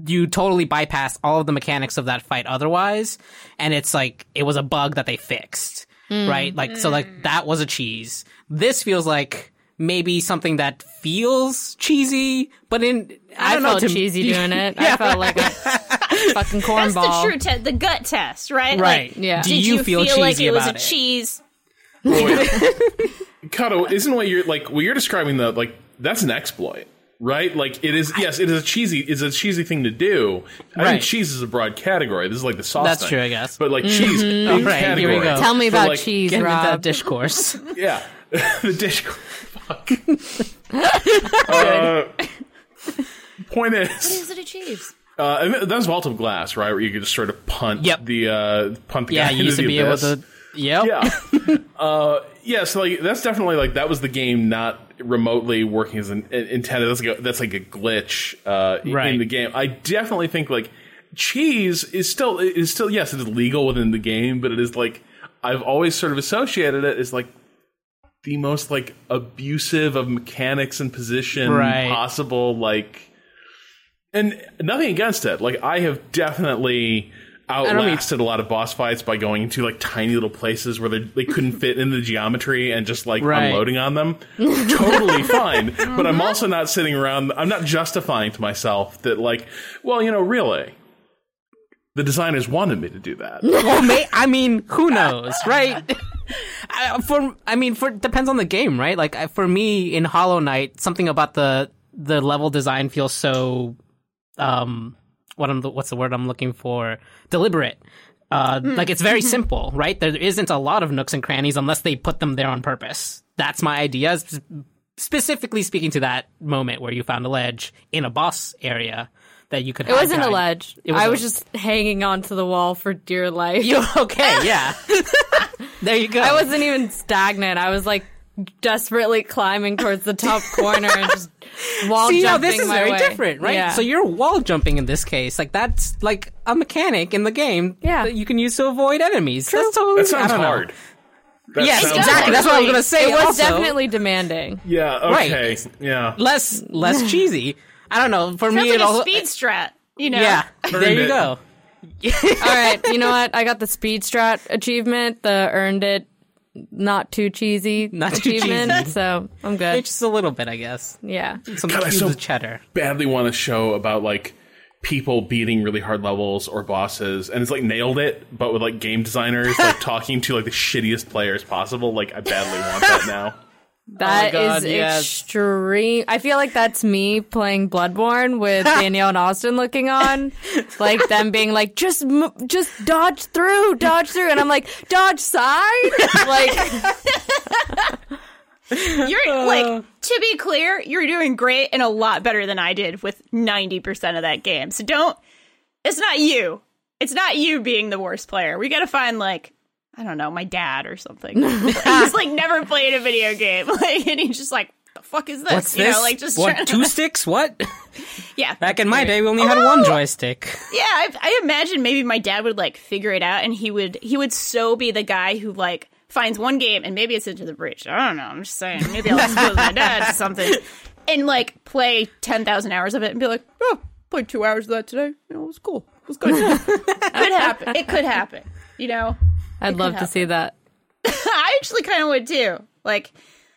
you totally bypass all of the mechanics of that fight otherwise, and it's like it was a bug that they fixed, right? Like so, like mm. that was a cheese. This feels like. Maybe something that feels cheesy, but in I I, don't know felt to cheesy yeah. doing it. I felt like a fucking cornball. That's cornball. the true test, the gut test, right? Right. Like, Yeah. Do Did you you, feel feel, like cheesy it was about a it? cheese? Cado, isn't what you're like? What you're describing the like that's an exploit, right? Like it is. Yes, it is a cheesy. It's a cheesy thing to do. I Right. think cheese is a broad category. This is like the sauce. That's thing. true, I guess. But like cheese, big All right, category. here we go. Tell me about like, cheese, Get into that Rob. discourse. Yeah, the dish. Fuck. uh, point is, Is it a cheese? uh, and that was Vault of Glass, right? Where you could just sort of punt Yep. the uh, punt the yeah, guy you into used to the be able abyss. Yep. Yeah. uh, yeah, so like that's definitely like that was the game not remotely working as an, intended. That's like a, that's like a glitch uh, in- Right. in the game. I definitely think like cheese is still is still yes, it is legal within the game, but it is like I've always sort of associated it as like the most like abusive of mechanics and position Right. possible. Like, and nothing against it. Like I have definitely outlasted a lot of boss fights by going into like tiny little places where they, they couldn't fit in the geometry and just like Right. unloading on them. totally fine. But I'm also not sitting around. I'm not justifying to myself that like, well, you know, really. The designers wanted me to do that. Well, may, I mean, who knows, right? I, for I mean, for depends on the game, right? Like for me in Hollow Knight, something about the the level design feels so um what I'm what's the word I'm looking for deliberate. Uh, like it's very simple, right? There isn't a lot of nooks and crannies unless they put them there on purpose. That's my idea. sp- Specifically speaking to that moment where you found a ledge in a boss area that you could. It wasn't a ledge. It was I a- was just hanging onto the wall for dear life. You okay? Yeah. there you go. I wasn't even stagnant. I was like desperately climbing towards the top corner and just wall jumping. See, now this is my very way. different, right? Yeah. So you're wall jumping in this case. Like that's like a mechanic in the game Yeah. that you can use to avoid enemies. That's totally That sounds I don't know. hard. That Yes, exactly. hard. That's what I was gonna say. it was also. definitely demanding. Yeah. Right. Yeah. less less cheesy. I don't know. For Sounds me, like it a also speed strat. You know? yeah. There you it. go. All right, you know what? I got the speed strat achievement, the earned it, not too cheesy Not too achievement. cheesy. So I'm good. It's just a little bit, I guess. yeah. Some God, I cubes so- of cheddar. badly want a show about like people beating really hard levels or bosses and it's like nailed it but with like game designers like talking to like the shittiest players possible like i badly want that now Oh that is God, yes. extreme. I feel like that's me playing Bloodborne with Danielle and Austin looking on, like them being like, "Just, m- just dodge through, dodge through," and I'm like, "Dodge side." Like, You're like to be clear, you're doing great and a lot better than I did with 90% of that game. So don't it's not you. It's not you being the worst player. We got to find like I don't know, my dad or something. he's like never played a video game. Like and he's just like the fuck is this? What's you this? know, like just what? Two to, sticks? What? yeah. Back in my day, we only had one oh! joystick. Yeah, I, I imagine maybe my dad would like figure it out, and he would he would so be the guy who like finds one game, and maybe it's into the breach. I don't know. I'm just saying. Maybe I'll expose my dad to something, and like play ten thousand hours of it, and be like, oh, played two hours of that today. You know, it was cool. It was good. could happen. It could happen. You know, I'd love to see that. I actually kind of would too. Like,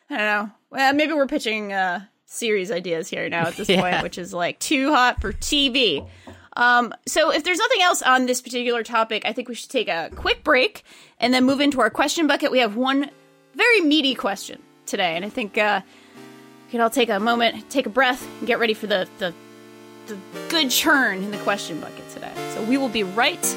I don't know. Well, maybe we're pitching uh, series ideas here now at this Yeah. point, which is like too hot for TV. Um, so if there's nothing else on this particular topic, I think we should take a quick break and then move into our question bucket. We have one very meaty question today, and I think uh, we can all take a moment, take a breath, and get ready for the the, the good churn in the question bucket today. So we will be right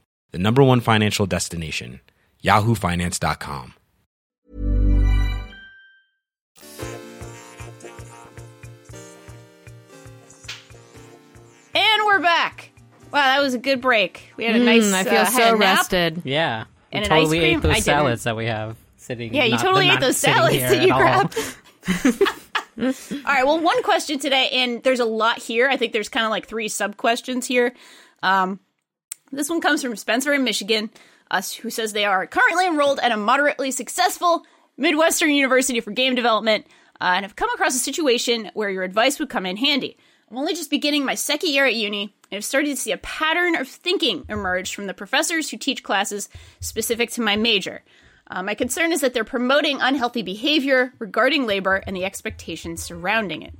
the number one financial destination, yahoofinance.com. And we're back. Wow, that was a good break. We had a nice. Mm, I feel uh, so had nap. rested. Yeah. We And an totally ice cream? ate those I didn't. salads that we have sitting. Yeah, you not- totally ate those salads here that you all. grabbed. All right, well, one question today, and there's a lot here. I think there's kind of like three sub questions here. Um, this one comes from Spencer in Michigan, uh, who says they are currently enrolled at a moderately successful Midwestern University for game development uh, and have come across a situation where your advice would come in handy. I'm only just beginning my second year at uni and have started to see a pattern of thinking emerge from the professors who teach classes specific to my major. Uh, my concern is that they're promoting unhealthy behavior regarding labor and the expectations surrounding it.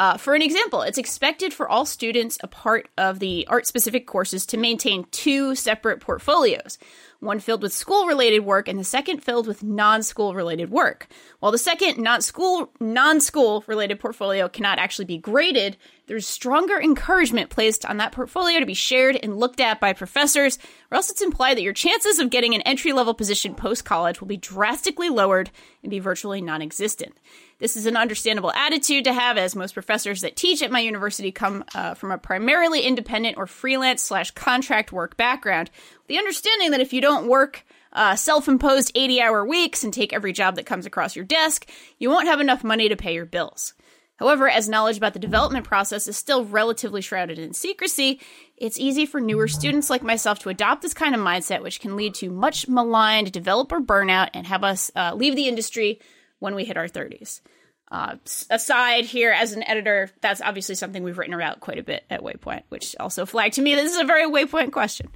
Uh, for an example, it's expected for all students a part of the art specific courses to maintain two separate portfolios one filled with school related work and the second filled with non school related work. While the second non school non school related portfolio cannot actually be graded, there's stronger encouragement placed on that portfolio to be shared and looked at by professors, or else it's implied that your chances of getting an entry level position post college will be drastically lowered and be virtually non existent. This is an understandable attitude to have, as most professors that teach at my university come uh, from a primarily independent or freelance slash contract work background. The understanding that if you don't work uh, self imposed 80 hour weeks and take every job that comes across your desk, you won't have enough money to pay your bills. However, as knowledge about the development process is still relatively shrouded in secrecy, it's easy for newer students like myself to adopt this kind of mindset, which can lead to much maligned developer burnout and have us uh, leave the industry when we hit our 30s. Uh, aside here, as an editor, that's obviously something we've written about quite a bit at Waypoint, which also flagged to me this is a very Waypoint question.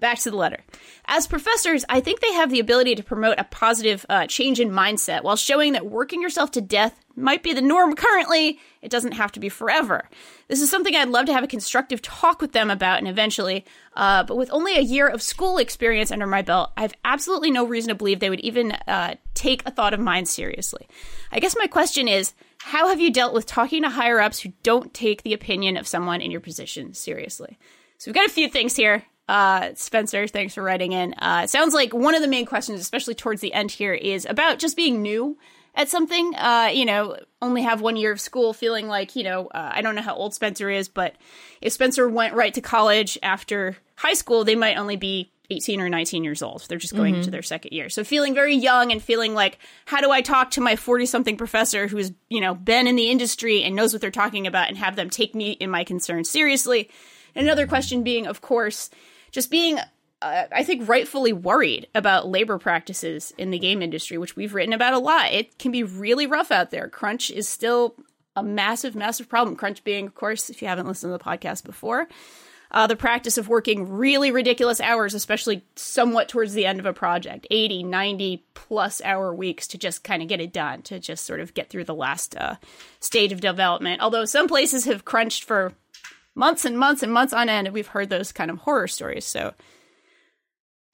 Back to the letter. As professors, I think they have the ability to promote a positive uh, change in mindset while showing that working yourself to death might be the norm currently. It doesn't have to be forever. This is something I'd love to have a constructive talk with them about and eventually. Uh, but with only a year of school experience under my belt, I have absolutely no reason to believe they would even uh, take a thought of mine seriously. I guess my question is how have you dealt with talking to higher ups who don't take the opinion of someone in your position seriously? So we've got a few things here. Uh, Spencer, thanks for writing in. Uh, sounds like one of the main questions, especially towards the end here, is about just being new at something. Uh, you know, only have one year of school, feeling like you know. Uh, I don't know how old Spencer is, but if Spencer went right to college after high school, they might only be 18 or 19 years old. They're just going into their second year. So feeling very young and feeling like, how do I talk to my 40 something professor who's, you know, been in the industry and knows what they're talking about and have them take me and my concerns seriously? And another question being, of course, just being uh, I think rightfully worried about labor practices in the game industry, which we've written about a lot. It can be really rough out there. Crunch is still a massive, massive problem. Crunch being, of course, if you haven't listened to the podcast before, uh, the practice of working really ridiculous hours, especially somewhat towards the end of a project 80, 90 plus hour weeks to just kind of get it done, to just sort of get through the last uh, stage of development. Although some places have crunched for months and months and months on end, and we've heard those kind of horror stories. So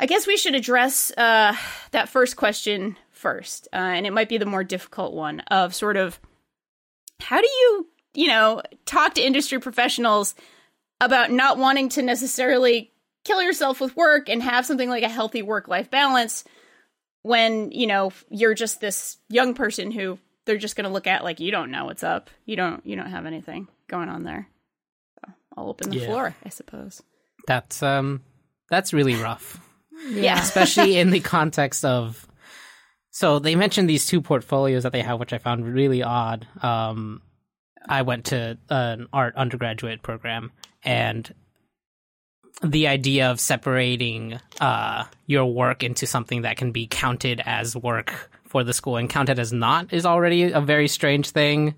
I guess we should address uh, that first question first, uh, and it might be the more difficult one of sort of how do you, you know, talk to industry professionals about not wanting to necessarily kill yourself with work and have something like a healthy work life balance when, you know, you're just this young person who they're just going to look at like you don't know what's up. You don't you don't have anything going on there. So I'll open the Yeah. floor, I suppose. That's um, that's really rough. Yeah. especially in the context of so they mentioned these two portfolios that they have which i found really odd um i went to an art undergraduate program and the idea of separating uh, your work into something that can be counted as work for the school and counted as not is already a very strange thing,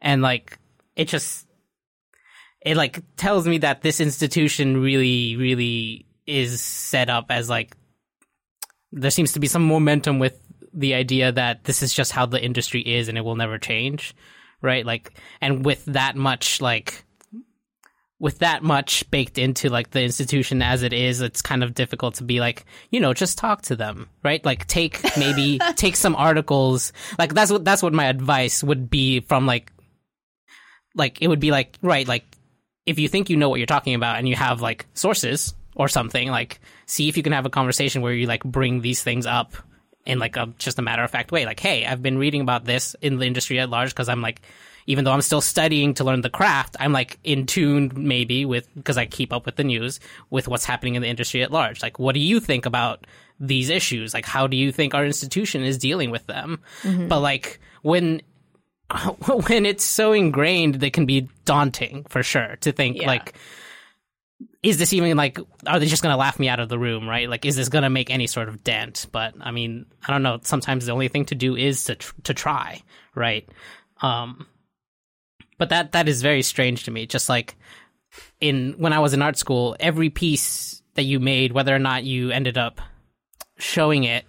and like it just it like tells me that this institution really really is set up as like there seems to be some momentum with the idea that this is just how the industry is and it will never change right? Like and with that much like with that much baked into like the institution as it is it's kind of difficult to be like you know just talk to them right? Like take maybe take some articles. Like that's what that's what my advice would be from like like it would be like right like if you think you know what you're talking about and you have like sources or something like see if you can have a conversation where you like bring these things up in like a just a matter of fact way. Like hey i've been reading about this in the industry at large because i'm like even though i'm still studying to learn the craft i'm like in tune maybe with because i keep up with the news with what's happening in the industry at large. Like what do you think about these issues? Like how do you think our institution is dealing with them? Mm-hmm. But like when when it's so ingrained that can be daunting for sure to think Yeah. like is this even like are they just going to laugh me out of the room right? Like is this going to make any sort of dent? But i mean i don't know. Sometimes the only thing to do is to tr- to try right? Um but that that is very strange to me. Just like in when i was in art school every piece that you made whether or not you ended up showing it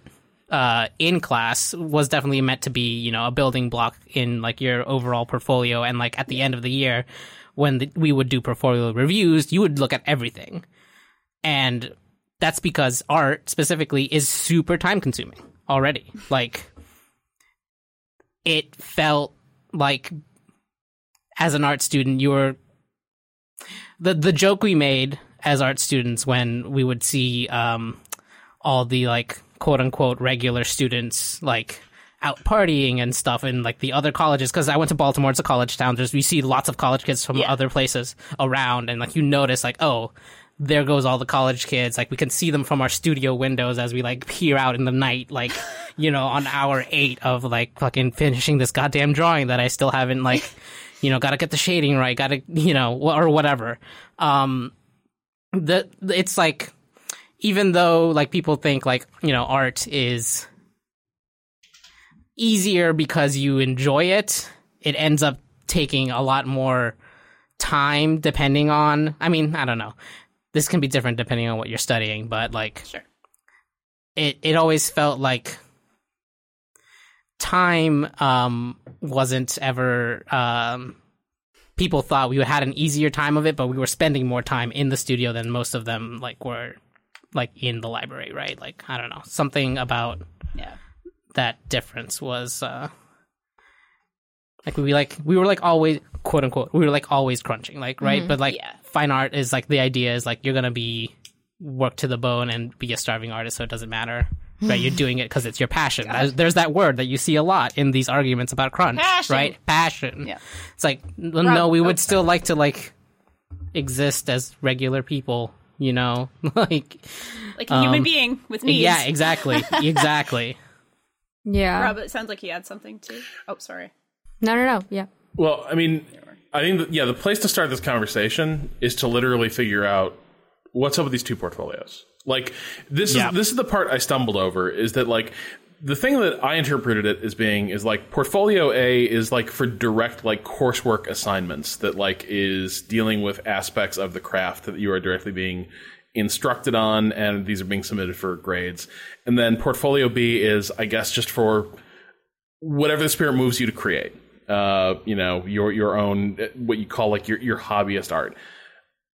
uh, in class was definitely meant to be, you know, a building block in like your overall portfolio. And like at the end of the year, when the, we would do portfolio reviews, you would look at everything, and that's because art specifically is super time consuming already. Like, it felt like as an art student, you were the the joke we made as art students when we would see um, all the like quote unquote regular students like out partying and stuff in like the other colleges because I went to Baltimore it's a college town there's we see lots of college kids from Yeah. other places around and like you notice like oh there goes all the college kids like we can see them from our studio windows as we like peer out in the night like you know on hour 8 of like fucking finishing this goddamn drawing that I still haven't like you know got to get the shading right got to you know or whatever um the it's like even though like people think like you know art is easier because you enjoy it it ends up taking a lot more time depending on i mean i don't know this can be different depending on what you're studying but like Sure. it it always felt like time um wasn't ever um people thought we had an easier time of it but we were spending more time in the studio than most of them like were like in the library right like i don't know something about Yeah. That difference was uh like we like we were like always quote unquote we were like always crunching like right? But like Yeah. fine art is like the idea is like you're gonna be work to the bone and be a starving artist so it doesn't matter right? You're doing it because it's your passion. There's, there's that word that you see a lot in these arguments about crunch Passion. right? Passion. Yeah. it's like n- no we would still like to like exist as regular people you know? Like Like a human Um, being with needs. yeah exactly. Exactly Yeah. Rob, it sounds like he had something too. Oh, sorry. No, no, no. Yeah. Well, I mean, I think that, yeah, the place to start this conversation is to literally figure out what's up with these two portfolios. Like this Yeah. is this is the part I stumbled over is that like the thing that I interpreted it as being is like portfolio A is like for direct like coursework assignments that like is dealing with aspects of the craft that you are directly being instructed on and these are being submitted for grades. And then portfolio B is I guess just for whatever the spirit moves you to create. Uh, you know, your your own what you call like your your hobbyist art.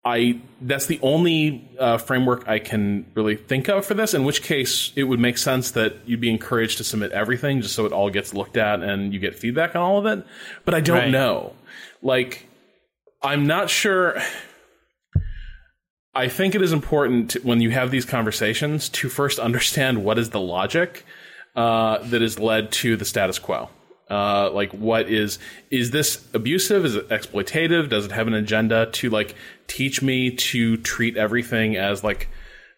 I that's the only uh, framework I can really think of for this. In which case, it would make sense that you'd be encouraged to submit everything just so it all gets looked at and you get feedback on all of it. But I don't Right. know. Like, I'm not sure. I think it is important to, when you have these conversations to first understand what is the logic uh, that has led to the status quo. Uh, like, what is is this abusive? Is it exploitative? Does it have an agenda to like teach me to treat everything as like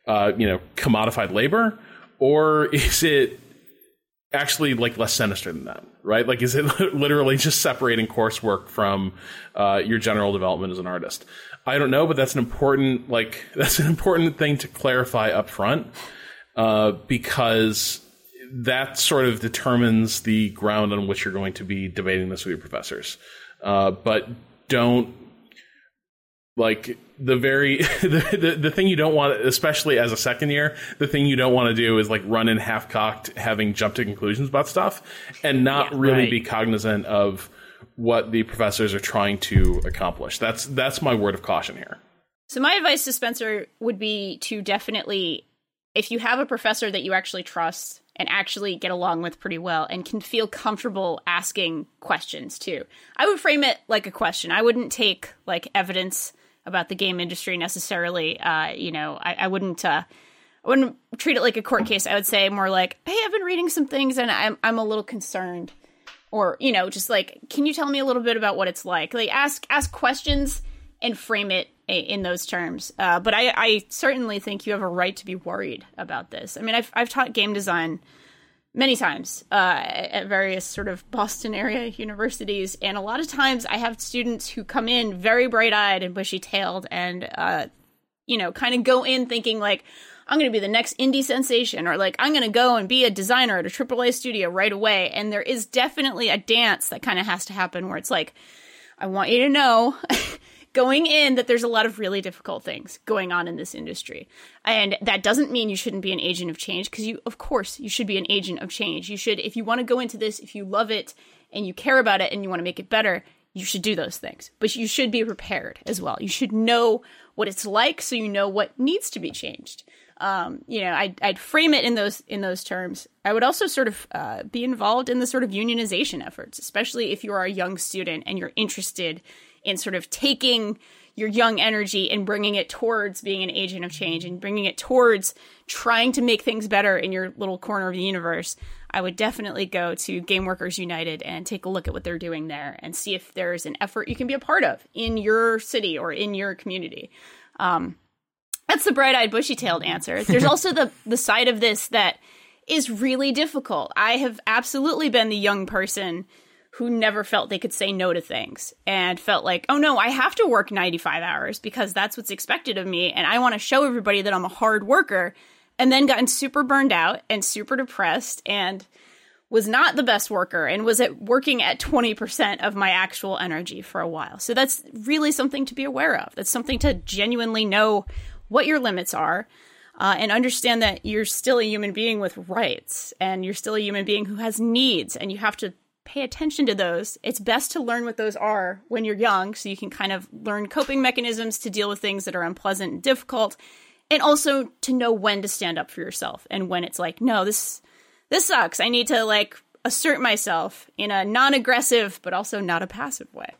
uh, you know commodified labor, or is it actually like less sinister than that, right? Like, is it literally just separating coursework from uh, your general development as an artist? I don't know, but that's an important like that's an important thing to clarify up front uh, because that sort of determines the ground on which you're going to be debating this with your professors. Uh, but don't like the very the, the, the thing you don't want especially as a second year the thing you don't want to do is like run in half cocked having jumped to conclusions about stuff and not Yeah, really right. be cognizant of what the professors are trying to accomplish that's that's my word of caution here So my advice to Spencer would be to definitely, if you have a professor that you actually trust and actually get along with pretty well and can feel comfortable asking questions too, I would frame it like a question. I wouldn't take like evidence about the game industry necessarily. Uh, you know, I, I wouldn't. Uh, I wouldn't treat it like a court case. I would say more like, "Hey, I've been reading some things and I'm I'm a little concerned." Or, you know, just like, "Can you tell me a little bit about what it's like?" Like ask ask questions and frame it in those terms. Uh, but I, I certainly think you have a right to be worried about this. I mean, I've I've taught game design many times uh, at various sort of Boston area universities, and a lot of times I have students who come in very bright eyed and bushy tailed, and uh, you know, kind of go in thinking like. I'm going to be the next indie sensation, or like I'm going to go and be a designer at a AAA studio right away. And there is definitely a dance that kind of has to happen where it's like, I want you to know going in that there's a lot of really difficult things going on in this industry. And that doesn't mean you shouldn't be an agent of change because you of course you should be an agent of change. You should if you want to go into this, if you love it and you care about it and you want to make it better, you should do those things. But you should be prepared as well. You should know what it's like so you know what needs to be changed. Um, you know, I'd, I'd frame it in those in those terms. I would also sort of uh, be involved in the sort of unionization efforts, especially if you are a young student and you're interested in sort of taking your young energy and bringing it towards being an agent of change and bringing it towards trying to make things better in your little corner of the universe. I would definitely go to Game Workers United and take a look at what they're doing there and see if there's an effort you can be a part of in your city or in your community. Um, that's the bright-eyed, bushy-tailed answer. There's also the the side of this that is really difficult. I have absolutely been the young person who never felt they could say no to things and felt like, "Oh no, I have to work 95 hours because that's what's expected of me and I want to show everybody that I'm a hard worker." And then gotten super burned out and super depressed and was not the best worker and was at working at 20% of my actual energy for a while. So that's really something to be aware of. That's something to genuinely know what your limits are uh, and understand that you're still a human being with rights and you're still a human being who has needs and you have to pay attention to those. It's best to learn what those are when you're young so you can kind of learn coping mechanisms to deal with things that are unpleasant and difficult and also to know when to stand up for yourself and when it's like, no, this this sucks. I need to like assert myself in a non-aggressive but also not a passive way.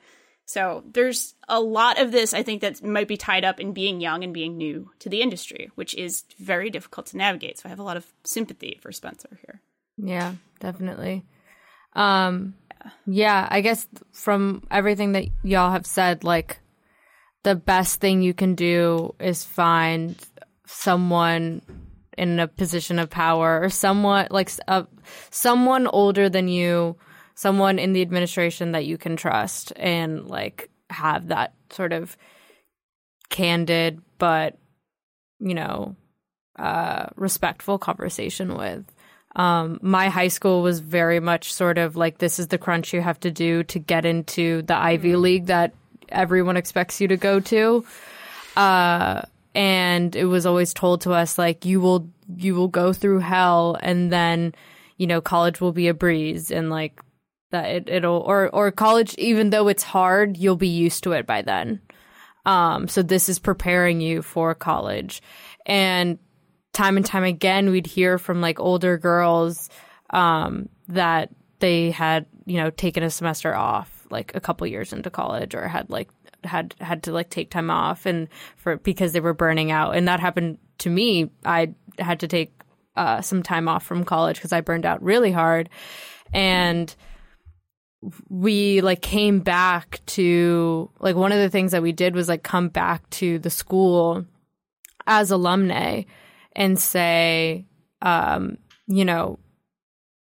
So there's a lot of this I think that might be tied up in being young and being new to the industry, which is very difficult to navigate. So I have a lot of sympathy for Spencer here. Yeah, definitely. Um yeah, I guess from everything that y'all have said like the best thing you can do is find someone in a position of power or someone like uh, someone older than you, someone in the administration that you can trust and like have that sort of candid but you know uh respectful conversation with um, my high school was very much sort of like this is the crunch you have to do to get into the Ivy League that everyone expects you to go to. Uh, and it was always told to us like you will you will go through hell and then you know college will be a breeze and like that it, it'll or or college even though it's hard you'll be used to it by then. Um so this is preparing you for college. And time and time again we'd hear from like older girls um that they had you know taken a semester off like a couple years into college or had like had had to like take time off and for because they were burning out. And that happened to me. I had to take uh some time off from college because i burned out really hard. And we like came back to like one of the things that we did was like come back to the school as alumni and say um you know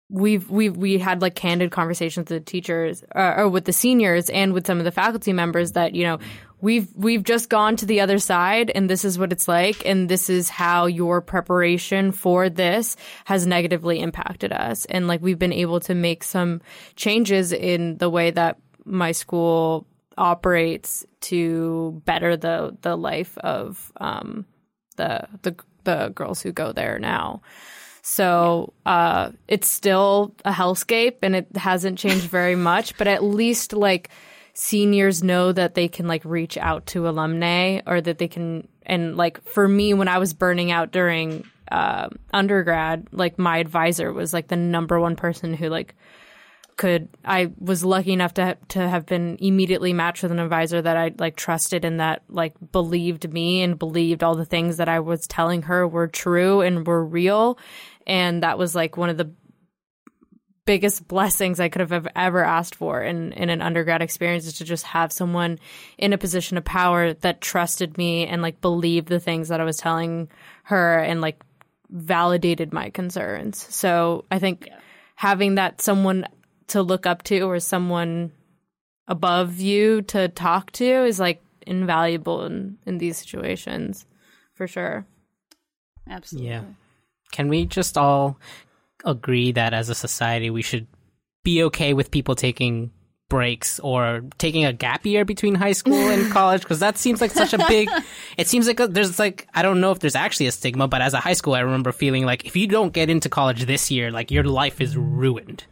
we've we we had like candid conversations with the teachers uh, or with the seniors and with some of the faculty members that you know we've we've just gone to the other side and this is what it's like and this is how your preparation for this has negatively impacted us. And like we've been able to make some changes in the way that my school operates to better the the life of um the the the girls who go there now so uh, it's still a hellscape and it hasn't changed very much, but at least like seniors know that they can like reach out to alumni or that they can. And like for me, when I was burning out during uh, undergrad, like my advisor was like the number one person who like could I was lucky enough to to have been immediately matched with an advisor that I like trusted and that like believed me and believed all the things that I was telling her were true and were real and that was like one of the biggest blessings I could have ever asked for in in an undergrad experience is to just have someone in a position of power that trusted me and like believed the things that I was telling her and like validated my concerns. So I think having that someone to look up to or someone above you to talk to is like invaluable in in these situations for sure. Absolutely. Yeah. Can we just all agree that as a society we should be okay with people taking breaks or taking a gap year between high school and college? Because that seems like such a big it seems like a, there's like i don't know if there's actually a stigma but as a high school i remember feeling like if you don't get into college this year like your life is ruined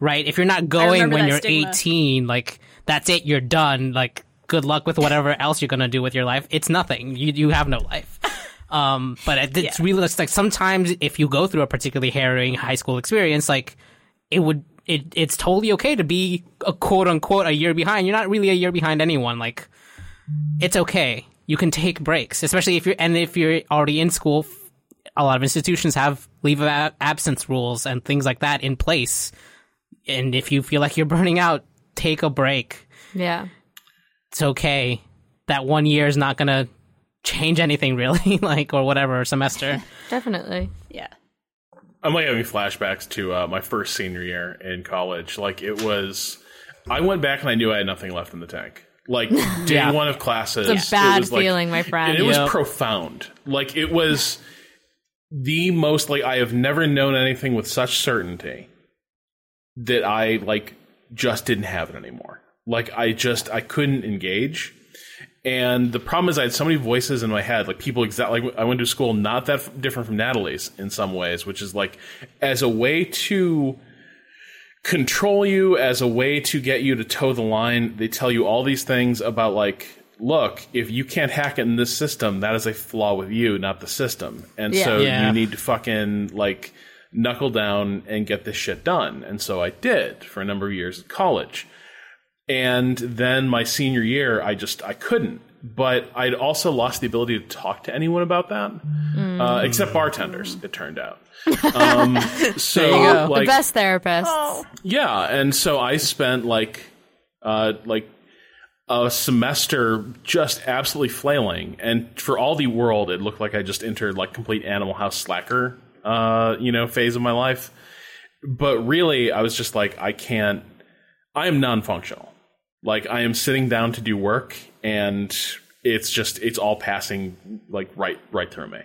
right? If you're not going when you're stigma. 18 like that's it you're done. Like good luck with whatever else you're gonna do with your life. It's nothing. You you have no life um, but it's Yeah. really it's like sometimes if you go through a particularly harrowing high school experience, like it would it it's totally okay to be a quote unquote a year behind. You're not really a year behind anyone. Like it's okay. You can take breaks, especially if you're and if you're already in school. A lot of institutions have leave of absence rules and things like that in place. And if you feel like you're burning out, take a break. Yeah. It's okay. That one year is not gonna change anything really, like or whatever semester. Definitely. Yeah. I'm like having flashbacks to uh, my first senior year in college. Like it was, I went back and I knew I had nothing left in the tank. Like day Yeah. one of classes, It's a bad it was like- feeling, my friend. and it was profound. Like it was the most like I have never known anything with such certainty that I like just didn't have it anymore. Like I just I couldn't engage. And the problem is, I had so many voices in my head, like people exactly. Like I went to school not that f- different from Natalie's in some ways, which is like as a way to control you, as a way to get you to toe the line. They tell you all these things about like, look, if you can't hack it in this system, that is a flaw with you, not the system. And Yeah. so Yeah. you need to fucking like knuckle down and get this shit done. And so I did for a number of years at college and then my senior year i just i couldn't. But i'd also lost the ability to talk to anyone about that uh, except bartenders it turned out. Um, so There you go. like the best therapist. yeah and so i spent like uh, like a semester just absolutely flailing. And for all the world it looked like i just entered like complete animal house slacker uh, you know phase of my life. But really i was just like i can't i am non-functional like i am sitting down to do work and it's just it's all passing like right right through me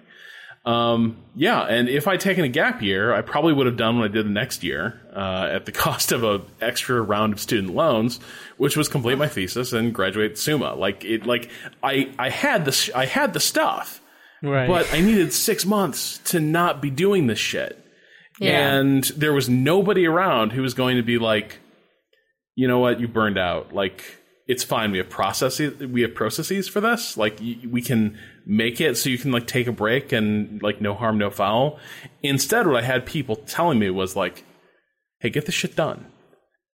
um, yeah, and if I'd taken a gap year, I probably would have done what I did the next year uh, at the cost of a extra round of student loans, which was complete my thesis and graduate summa. Like it, like I I had the I had the stuff, Right. but I needed six months to not be doing this shit. Yeah. And there was nobody around who was going to be like, you know what, you burned out. Like it's fine. We have processes. We have processes for this. Like y- we can make it so you can like take a break and like no harm, no foul. Instead, what I had people telling me was like, "Hey, get this shit done.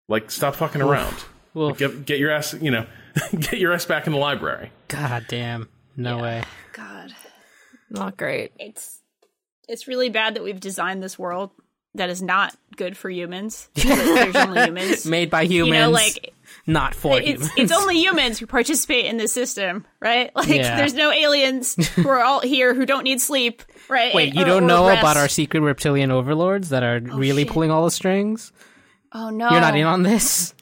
Like stop fucking around. Oof. Like, get get your ass, you know, get your ass back in the library." God damn. No way. God. Not great. It's it's really bad that we've designed this world that is not good for humans. There's only humans. Made by humans. You know, like not for it's humans. it's only humans who participate in this system, right? Like Yeah. there's no aliens who are all here who don't need sleep, right? Wait, you Or- don't or know rest. about our secret reptilian overlords that are really shit. pulling all the strings? Oh no, You're not in on this?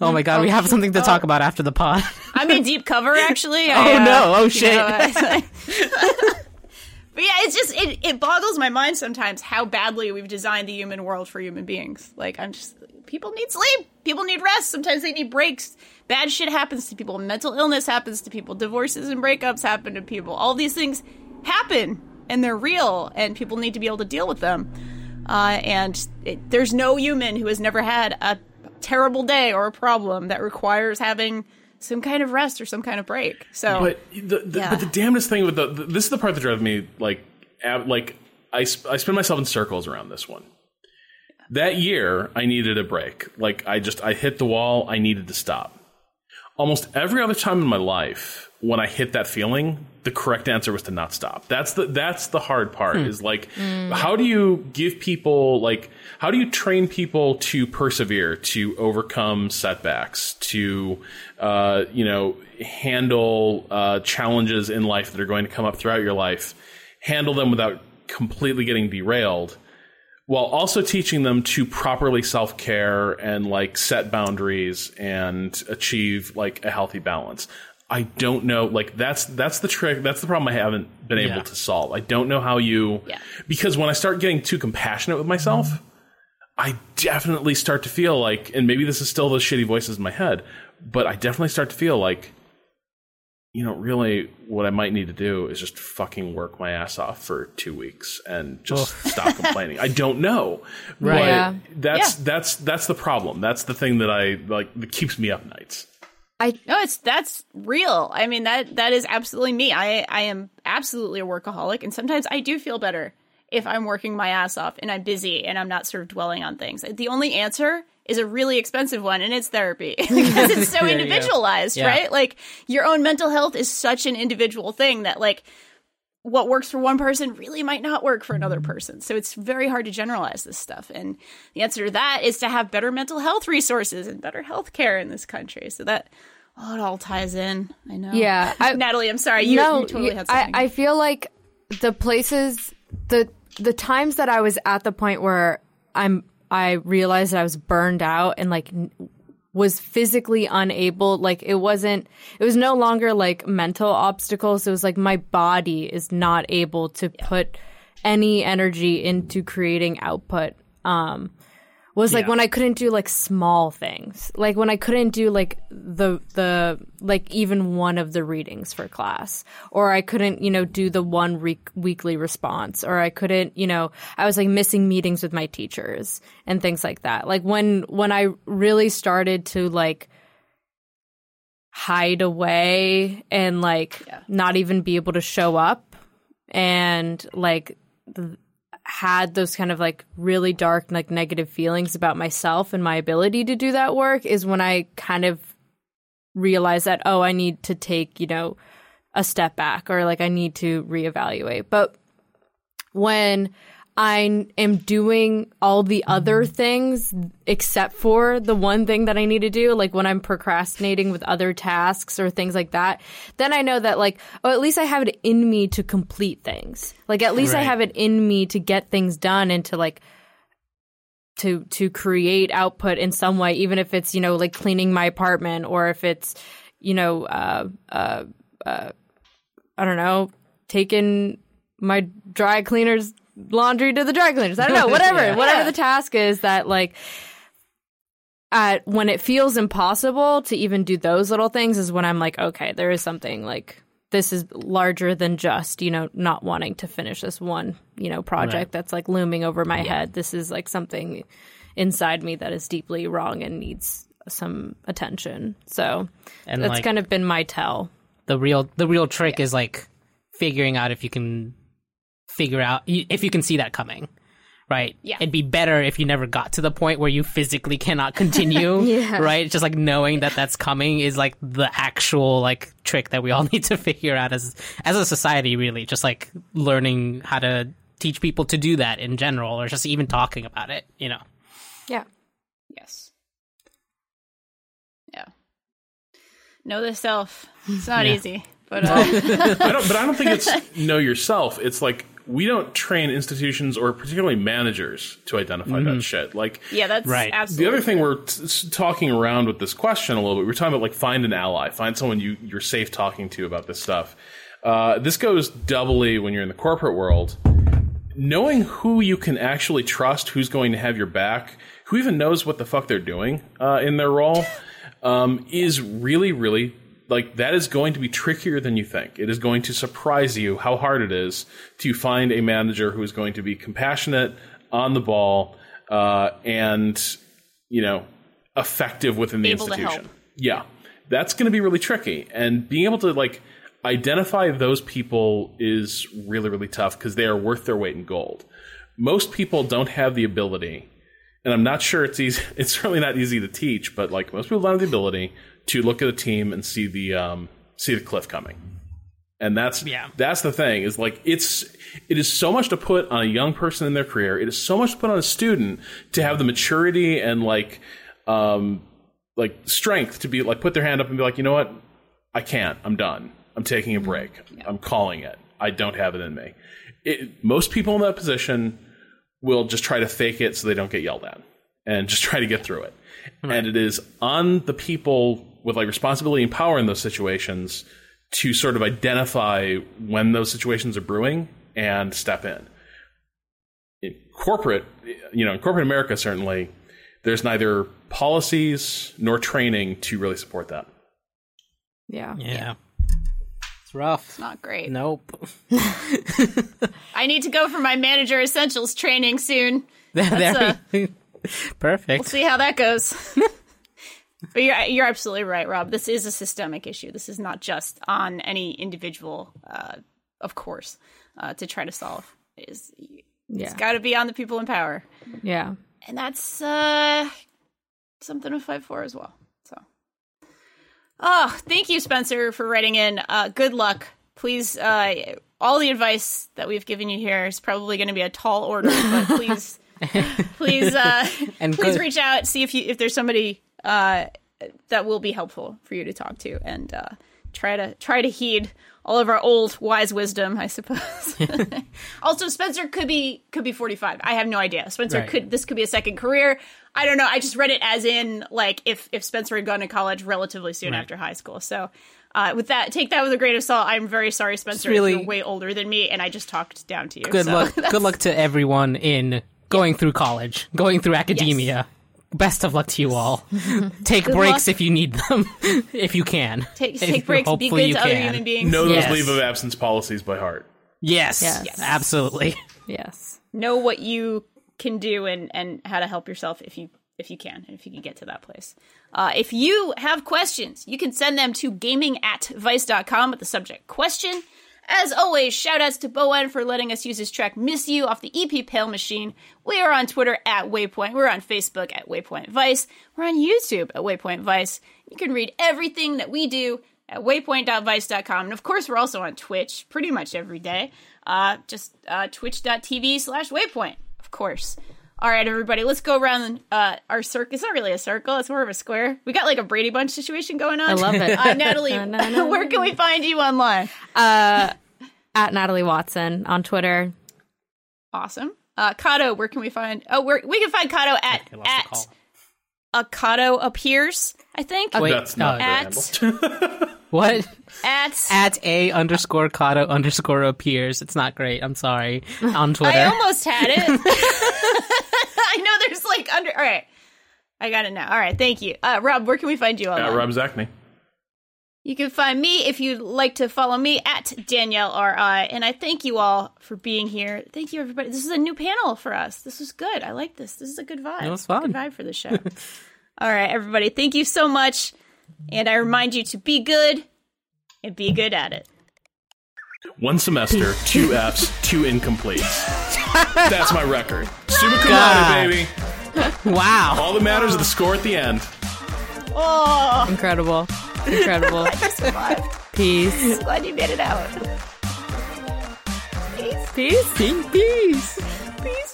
Oh my god, we have something to talk about after the pod. I'm in deep cover actually. Oh, I, uh, no. Oh, you shit. know, I- but yeah, it's just it, it boggles my mind sometimes how badly we've designed the human world for human beings. Like I'm just people need sleep, people need rest. Sometimes they need breaks. Bad shit happens to people. Mental illness happens to people. Divorces and breakups happen to people. All these things happen and they're real, and people need to be able to deal with them. Uh, and it, there's no human who has never had a terrible day or a problem that requires having some kind of rest or some kind of break. So, But the, the Yeah. but the damnedest thing with the, the this is the part that drives me like ab, like I sp- I spin myself in circles around this one. That year, I needed a break. Like I just I hit the wall. I needed to stop. Almost every other time in my life, when I hit that feeling, the correct answer was to not stop. That's the that's the hard part. Is like, how do you give people like how do you train people to persevere, to overcome setbacks, to uh, you know handle uh, challenges in life that are going to come up throughout your life, handle them without completely getting derailed while also teaching them to properly self care and like set boundaries and achieve like a healthy balance. I don't know. Like that's that's the trick. That's the problem I haven't been Yeah. able to solve. I don't know how you Yeah. because when I start getting too compassionate with myself, I definitely start to feel like, and maybe this is still those shitty voices in my head, but I definitely start to feel like, you know, really what I might need to do is just fucking work my ass off for two weeks and just stop complaining. I don't know. Right. Yeah. that's Yeah. that's that's the problem. That's the thing that I like that keeps me up nights. No, it's that's real. I mean that that is absolutely me. I I am absolutely a workaholic, and sometimes I do feel better if I'm working my ass off and I'm busy and I'm not sort of dwelling on things. The only answer is a really expensive one, and it's therapy because it's so There you go. individualized, Yeah. right? Like your own mental health is such an individual thing that like what works for one person really might not work for another person. So it's very hard to generalize this stuff. And the answer to that is to have better mental health resources and better health care in this country. So that oh, it all ties in. I know. Yeah, I- Natalie, I'm sorry. You, no, you totally had I, something. I feel like the places the the times that I was at the point where I'm I realized that I was burned out and like was physically unable like it wasn't it was no longer like mental obstacles it was like my body is not able to put any energy into creating output um was like Yeah. when I couldn't do like small things, like when I couldn't do like the the like even one of the readings for class, or I couldn't you know do the one re- weekly response, or I couldn't you know I was like missing meetings with my teachers and things like that. Like when when I really started to like hide away and like not even be able to show up and like th- had those kind of like really dark like negative feelings about myself and my ability to do that work is when I kind of realized that oh I need to take you know a step back or like I need to reevaluate. But when I am doing all the other things except for the one thing that I need to do, like when I'm procrastinating with other tasks or things like that, then I know that like, oh, at least I have it in me to complete things. Like at least I have it in me to get things done and to like to to create output in some way, even if it's, you know, like cleaning my apartment or if it's, you know, uh uh uh I don't know, taking my dry cleaners laundry to the dry cleaners. I don't know, whatever, Yeah. whatever the task is that like at when it feels impossible to even do those little things is when I'm like, okay, there is something like this is larger than just, you know, not wanting to finish this one, you know, project Right. that's like looming over my head. This is like something inside me that is deeply wrong and needs some attention. So And, that's like- kind of been my tell. the real the real trick is like figuring out if you can figure out if you can see that coming right Yeah. it'd be better if you never got to the point where you physically cannot continue Yeah. right just like knowing that that's coming is like the actual like trick that we all need to figure out as as a society really just like learning how to teach people to do that in general or just even talking about it you know Yeah. yes. Yeah. know the self. It's not easy, but uh, I don't, but I don't think it's know yourself. It's like we don't train institutions or particularly managers to identify that shit. Like, yeah, that's Right. The absolutely the other thing we're t- s- talking around with this question a little bit, we're talking about like find an ally, find someone you you're safe talking to about this stuff. Uh, this goes doubly when you're in the corporate world. Knowing who you can actually trust, who's going to have your back, who even knows what the fuck they're doing uh, in their role, um, is really, really like that is going to be trickier than you think. It is going to surprise you how hard it is to find a manager who is going to be compassionate, on the ball, uh, and you know effective within the Able institution. Yeah, that's going to be really tricky, and being able to like identify those people is really, really tough because they are worth their weight in gold. Most people don't have the ability and I'm not sure it's easy. It's certainly not easy to teach, but like most people don't have the ability to look at a team and see the um, see the cliff coming. And that's Yeah. that's the thing is like it's it is so much to put on a young person in their career. It is so much to put on a student to have the maturity and like um like strength to be like put their hand up and be like, you know what, I can't. I'm done. I'm taking a break. I'm calling it. I don't have it in me. It, most people in that position will just try to fake it so they don't get yelled at and just try to get through it. And it is on the people with like responsibility and power in those situations to sort of identify when those situations are brewing and step in. In corporate, you know, in corporate America, certainly, there's neither policies nor training to really support that. Yeah. Yeah. It's rough. It's not great. Nope. I need to go for my manager essentials training soon. there we- uh, Perfect. We'll see how that goes. But you're you're absolutely right, Rob. This is a systemic issue. This is not just on any individual, uh, of course, uh, to try to solve. It is Yeah. it's got to be on the people in power, Yeah. and that's uh, something to fight for as well. So, oh, thank you, Spencer, for writing in. Uh, good luck. Please, uh, all the advice that we've given you here is probably going to be a tall order, but please, please, uh, please good- reach out. See if you if there's somebody uh, that will be helpful for you to talk to, and uh, try to try to heed all of our old wise wisdom, I suppose. also, Spencer could be could be 45. I have no idea. Spencer Right. could this could be a second career. I don't know. I just read it as in like if if Spencer had gone to college relatively soon Right. after high school. So. Uh, with that, take that with a grain of salt. I'm very sorry, Spencer. really- you're way older than me, and I just talked down to you. Good so luck. Good luck to everyone in going through college, going through academia. Best of luck to you all. Take breaks luck. if you need them, if you can. Take If- breaks. Be hopefully good you to other can. human beings. Know those Yes. leave of absence policies by heart. Yes, Yes. absolutely. Yes. know what you can do and and how to help yourself if you if you can if you can get to that place uh, if you have questions you can send them to gaming at vice.com with the subject question as always shout outs to Bo En for letting us use his track miss you off the ep pale machine we are on twitter at waypoint we're on facebook at waypoint vice we're on youtube at waypoint vice you can read everything that we do at waypoint.vice.com. And of course, we're also on Twitch pretty much every day. Uh, just uh, twitch.tv slash waypoint, of course. All right, everybody, let's go around uh, our circle. It's not really a circle, it's more of a square. We got like a Brady Bunch situation going on. I love it. Uh, Natalie, Na, na, na, where can we find you online? At Natalie Watson on Twitter. Awesome. Uh, Cado, where can we find? Oh, we're, we can find Cado at I at call. uh, appears. I think Wait, That's not uh, at- handle. What? at. At a underscore Cado underscore appears. It's not great. I'm sorry. On Twitter. I almost had it. I know there's like under. All right, I got it now. All right, thank you, uh, Rob. Where can we find you Uh, online? Rob Zacny. You can find me if you'd like to follow me at Danielle RI. And I thank you all for being here. Thank you, everybody. This is a new panel for us. This was good. I like this. This is a good vibe. It was fun. Good vibe for the show. All right, everybody. Thank you so much. And I remind you to be good and be good at it. One semester, two Fs, two incompletes. That's my record. Summa cum laude, baby. wow. All that matters is the score at the end. Oh, Incredible. Incredible. I survived. Peace. Glad you made it out. Peace. Peace. Peace. Peace. Peace.